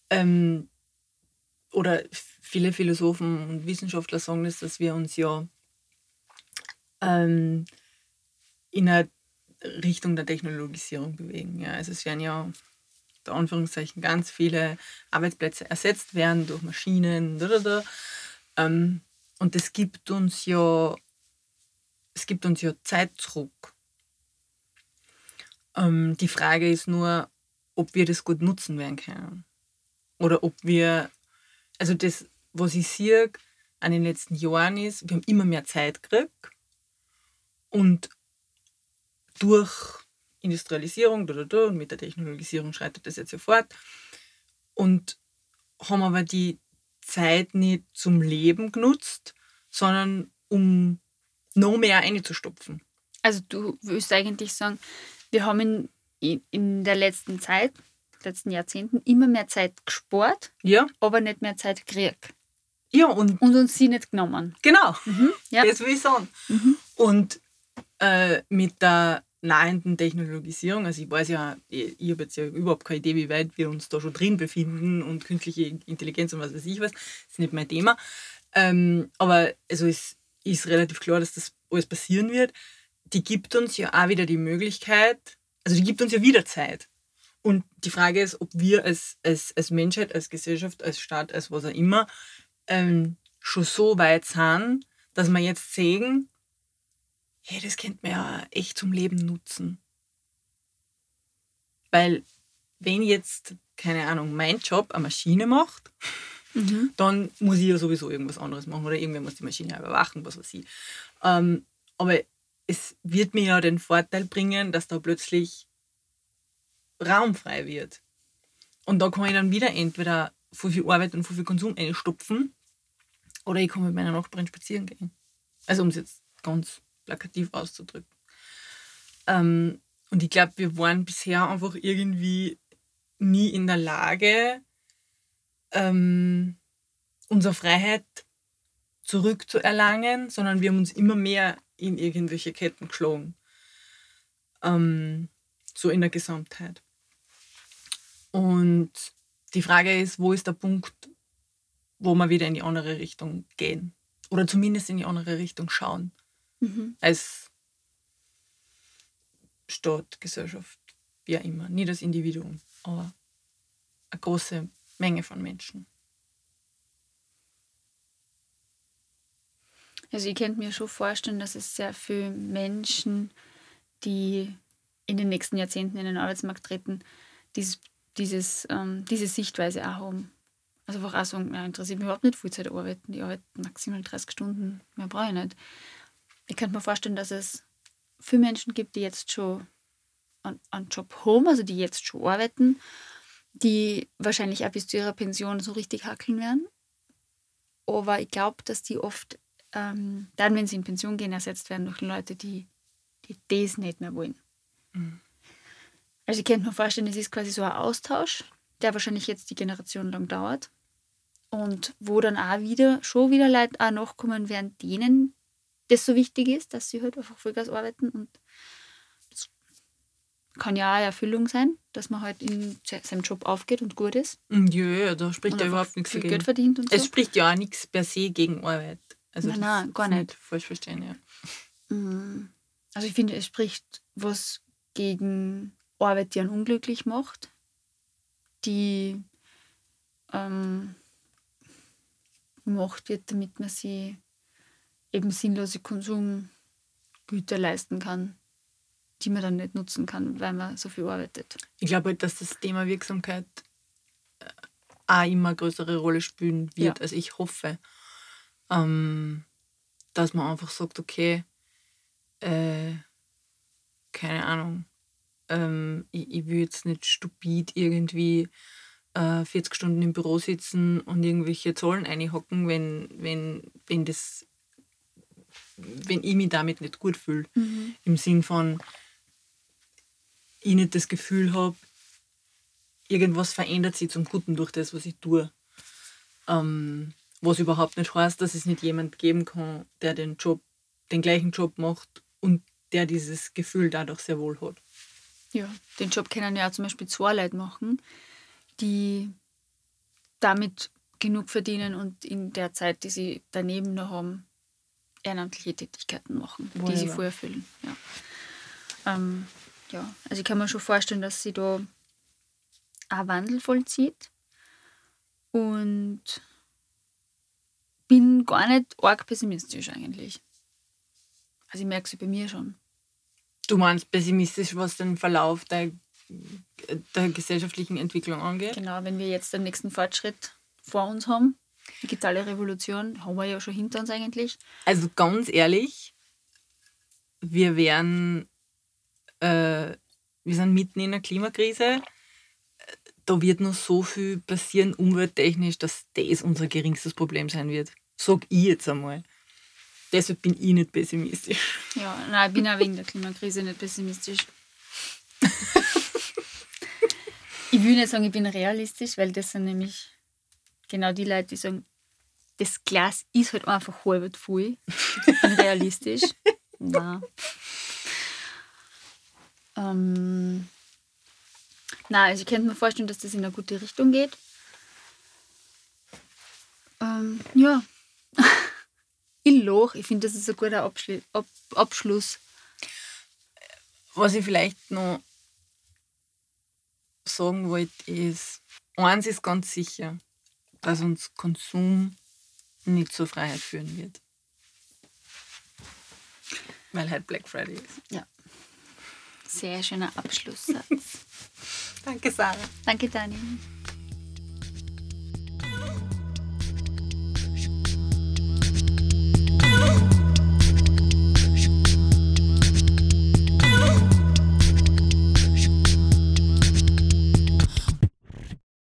ähm, oder viele Philosophen und Wissenschaftler sagen das, dass wir uns ja ähm, in eine Richtung der Technologisierung bewegen. Ja. Also es werden ja unter Anführungszeichen ganz viele Arbeitsplätze ersetzt werden durch Maschinen. Ähm, und es gibt uns ja es gibt uns ja Zeit zurück. Ähm, die Frage ist nur, ob wir das gut nutzen werden können. Oder ob wir, also das, was ich sehe an den letzten Jahren ist, wir haben immer mehr Zeit gekriegt und durch Industrialisierung da, da, da, und mit der Technologisierung schreitet das jetzt ja fort und haben aber die Zeit nicht zum Leben genutzt, sondern um noch mehr einzustopfen. Also du willst eigentlich sagen, wir haben in, in der letzten Zeit, letzten Jahrzehnten, immer mehr Zeit gespart, ja. aber nicht mehr Zeit gekriegt. Ja, und, und uns sie nicht genommen. Genau, mhm, ja. das will ich sagen. Mhm. Und äh, mit der nahenden Technologisierung, also ich weiß ja, ich, ich habe jetzt ja überhaupt keine Idee, wie weit wir uns da schon drin befinden und künstliche Intelligenz und was weiß ich was, ist nicht mein Thema. Ähm, aber also es ist relativ klar, dass das alles passieren wird. Die gibt uns ja auch wieder die Möglichkeit, also die gibt uns ja wieder Zeit. Und die Frage ist, ob wir als, als, als Menschheit, als Gesellschaft, als Staat, als was auch immer, ähm, schon so weit sind, dass wir jetzt sehen, hey, das könnte man ja echt zum Leben nutzen. Weil wenn jetzt, keine Ahnung, mein Job eine Maschine macht, mhm. dann muss ich ja sowieso irgendwas anderes machen oder irgendwer muss die Maschine überwachen, was weiß ich. Ähm, aber es wird mir ja den Vorteil bringen, dass da plötzlich Raum frei wird. Und da kann ich dann wieder entweder viel, viel Arbeit und viel, viel Konsum einstopfen oder ich kann mit meiner Nachbarin spazieren gehen. Also um es jetzt ganz plakativ auszudrücken. Ähm, und ich glaube, wir waren bisher einfach irgendwie nie in der Lage, ähm, unsere Freiheit zurückzuerlangen, sondern wir haben uns immer mehr in irgendwelche Ketten geschlagen. Ähm, so in der Gesamtheit. Und die Frage ist, wo ist der Punkt, wo wir wieder in die andere Richtung gehen? Oder zumindest in die andere Richtung schauen. Mhm. Als Staat, Gesellschaft, wie auch immer. Nie das Individuum, aber eine große Menge von Menschen. Also ich könnte mir schon vorstellen, dass es sehr viele Menschen, die in den nächsten Jahrzehnten in den Arbeitsmarkt treten, dieses, dieses, ähm, diese Sichtweise auch haben. Also einfach auch sagen, ja, interessiert mich überhaupt nicht Vollzeit arbeiten, die arbeiten maximal 30 Stunden, mehr brauche ich nicht. Ich könnte mir vorstellen, dass es viele Menschen gibt, die jetzt schon einen, einen Job haben, also die jetzt schon arbeiten die wahrscheinlich auch bis zu ihrer Pension so richtig hackeln werden. Aber ich glaube, dass die oft ähm, dann, wenn sie in Pension gehen, ersetzt werden durch Leute, die, die das nicht mehr wollen. Mhm. Also ich könnte mir vorstellen, es ist quasi so ein Austausch, der wahrscheinlich jetzt die Generation lang dauert. Und wo dann auch wieder, schon wieder Leute auch nachkommen werden, denen das so wichtig ist, dass sie halt einfach Vollgas arbeiten und kann ja auch eine Erfüllung sein, dass man halt in seinem Job aufgeht und gut ist. Mm, ja, ja da spricht ja überhaupt nichts dagegen. Geld verdient und so. Es spricht ja auch nichts per se gegen Arbeit. Also nein, nein, gar nicht. Falsch verstehen, ja. Mm. Also ich finde, es spricht was gegen Arbeit, die einen unglücklich macht, die ähm, gemacht wird, damit man sich eben sinnlose Konsumgüter leisten kann die man dann nicht nutzen kann, weil man so viel arbeitet. Ich glaube halt, dass das Thema Wirksamkeit äh, auch immer größere Rolle spielen wird. Ja. Also ich hoffe, ähm, dass man einfach sagt, okay, äh, keine Ahnung, ähm, ich, ich will jetzt nicht stupid irgendwie äh, 40 Stunden im Büro sitzen und irgendwelche Zahlen einhocken, wenn, wenn, wenn das wenn ich mich damit nicht gut fühle. Mhm. Im Sinn von, ich nicht das Gefühl habe, irgendwas verändert sich zum Guten durch das, was ich tue. Ähm, was überhaupt nicht heißt, dass es nicht jemand geben kann, der den Job, den gleichen Job macht und der dieses Gefühl dadurch sehr wohl hat. Ja, den Job können ja zum Beispiel zwei Leute machen, die damit genug verdienen und in der Zeit, die sie daneben noch haben, ehrenamtliche Tätigkeiten machen, Wunderbar. die sie vorher erfüllen. Ja. Ähm, ja, also ich kann mir schon vorstellen, dass sie da ein Wandel vollzieht. Und bin gar nicht arg pessimistisch eigentlich. Also ich merke es bei mir schon. Du meinst pessimistisch, was den Verlauf der, der gesellschaftlichen Entwicklung angeht? Genau, wenn wir jetzt den nächsten Fortschritt vor uns haben, digitale Revolution, haben wir ja schon hinter uns eigentlich. Also ganz ehrlich, wir werden, äh, wir sind mitten in einer Klimakrise. Da wird noch so viel passieren, umwelttechnisch, dass das unser geringstes Problem sein wird. Sag ich jetzt einmal. Deshalb bin ich nicht pessimistisch. Ja, nein, ich bin auch wegen der Klimakrise nicht pessimistisch. ich will nicht sagen, ich bin realistisch, weil das sind nämlich genau die Leute, die sagen, das Glas ist halt einfach halb voll. Realistisch. Nein. Ähm, nein, also ich könnte mir vorstellen, dass das in eine gute Richtung geht. Ähm, ja. ich loch. Ich finde, das ist ein guter Abschli Ab Abschluss. Was ich vielleicht noch sagen wollte, ist, eins ist ganz sicher, dass uns Konsum nie zur Freiheit führen wird. Weil halt Black Friday ist. Ja. Sehr schöner Abschlusssatz. Danke, Sarah. Danke, Dani.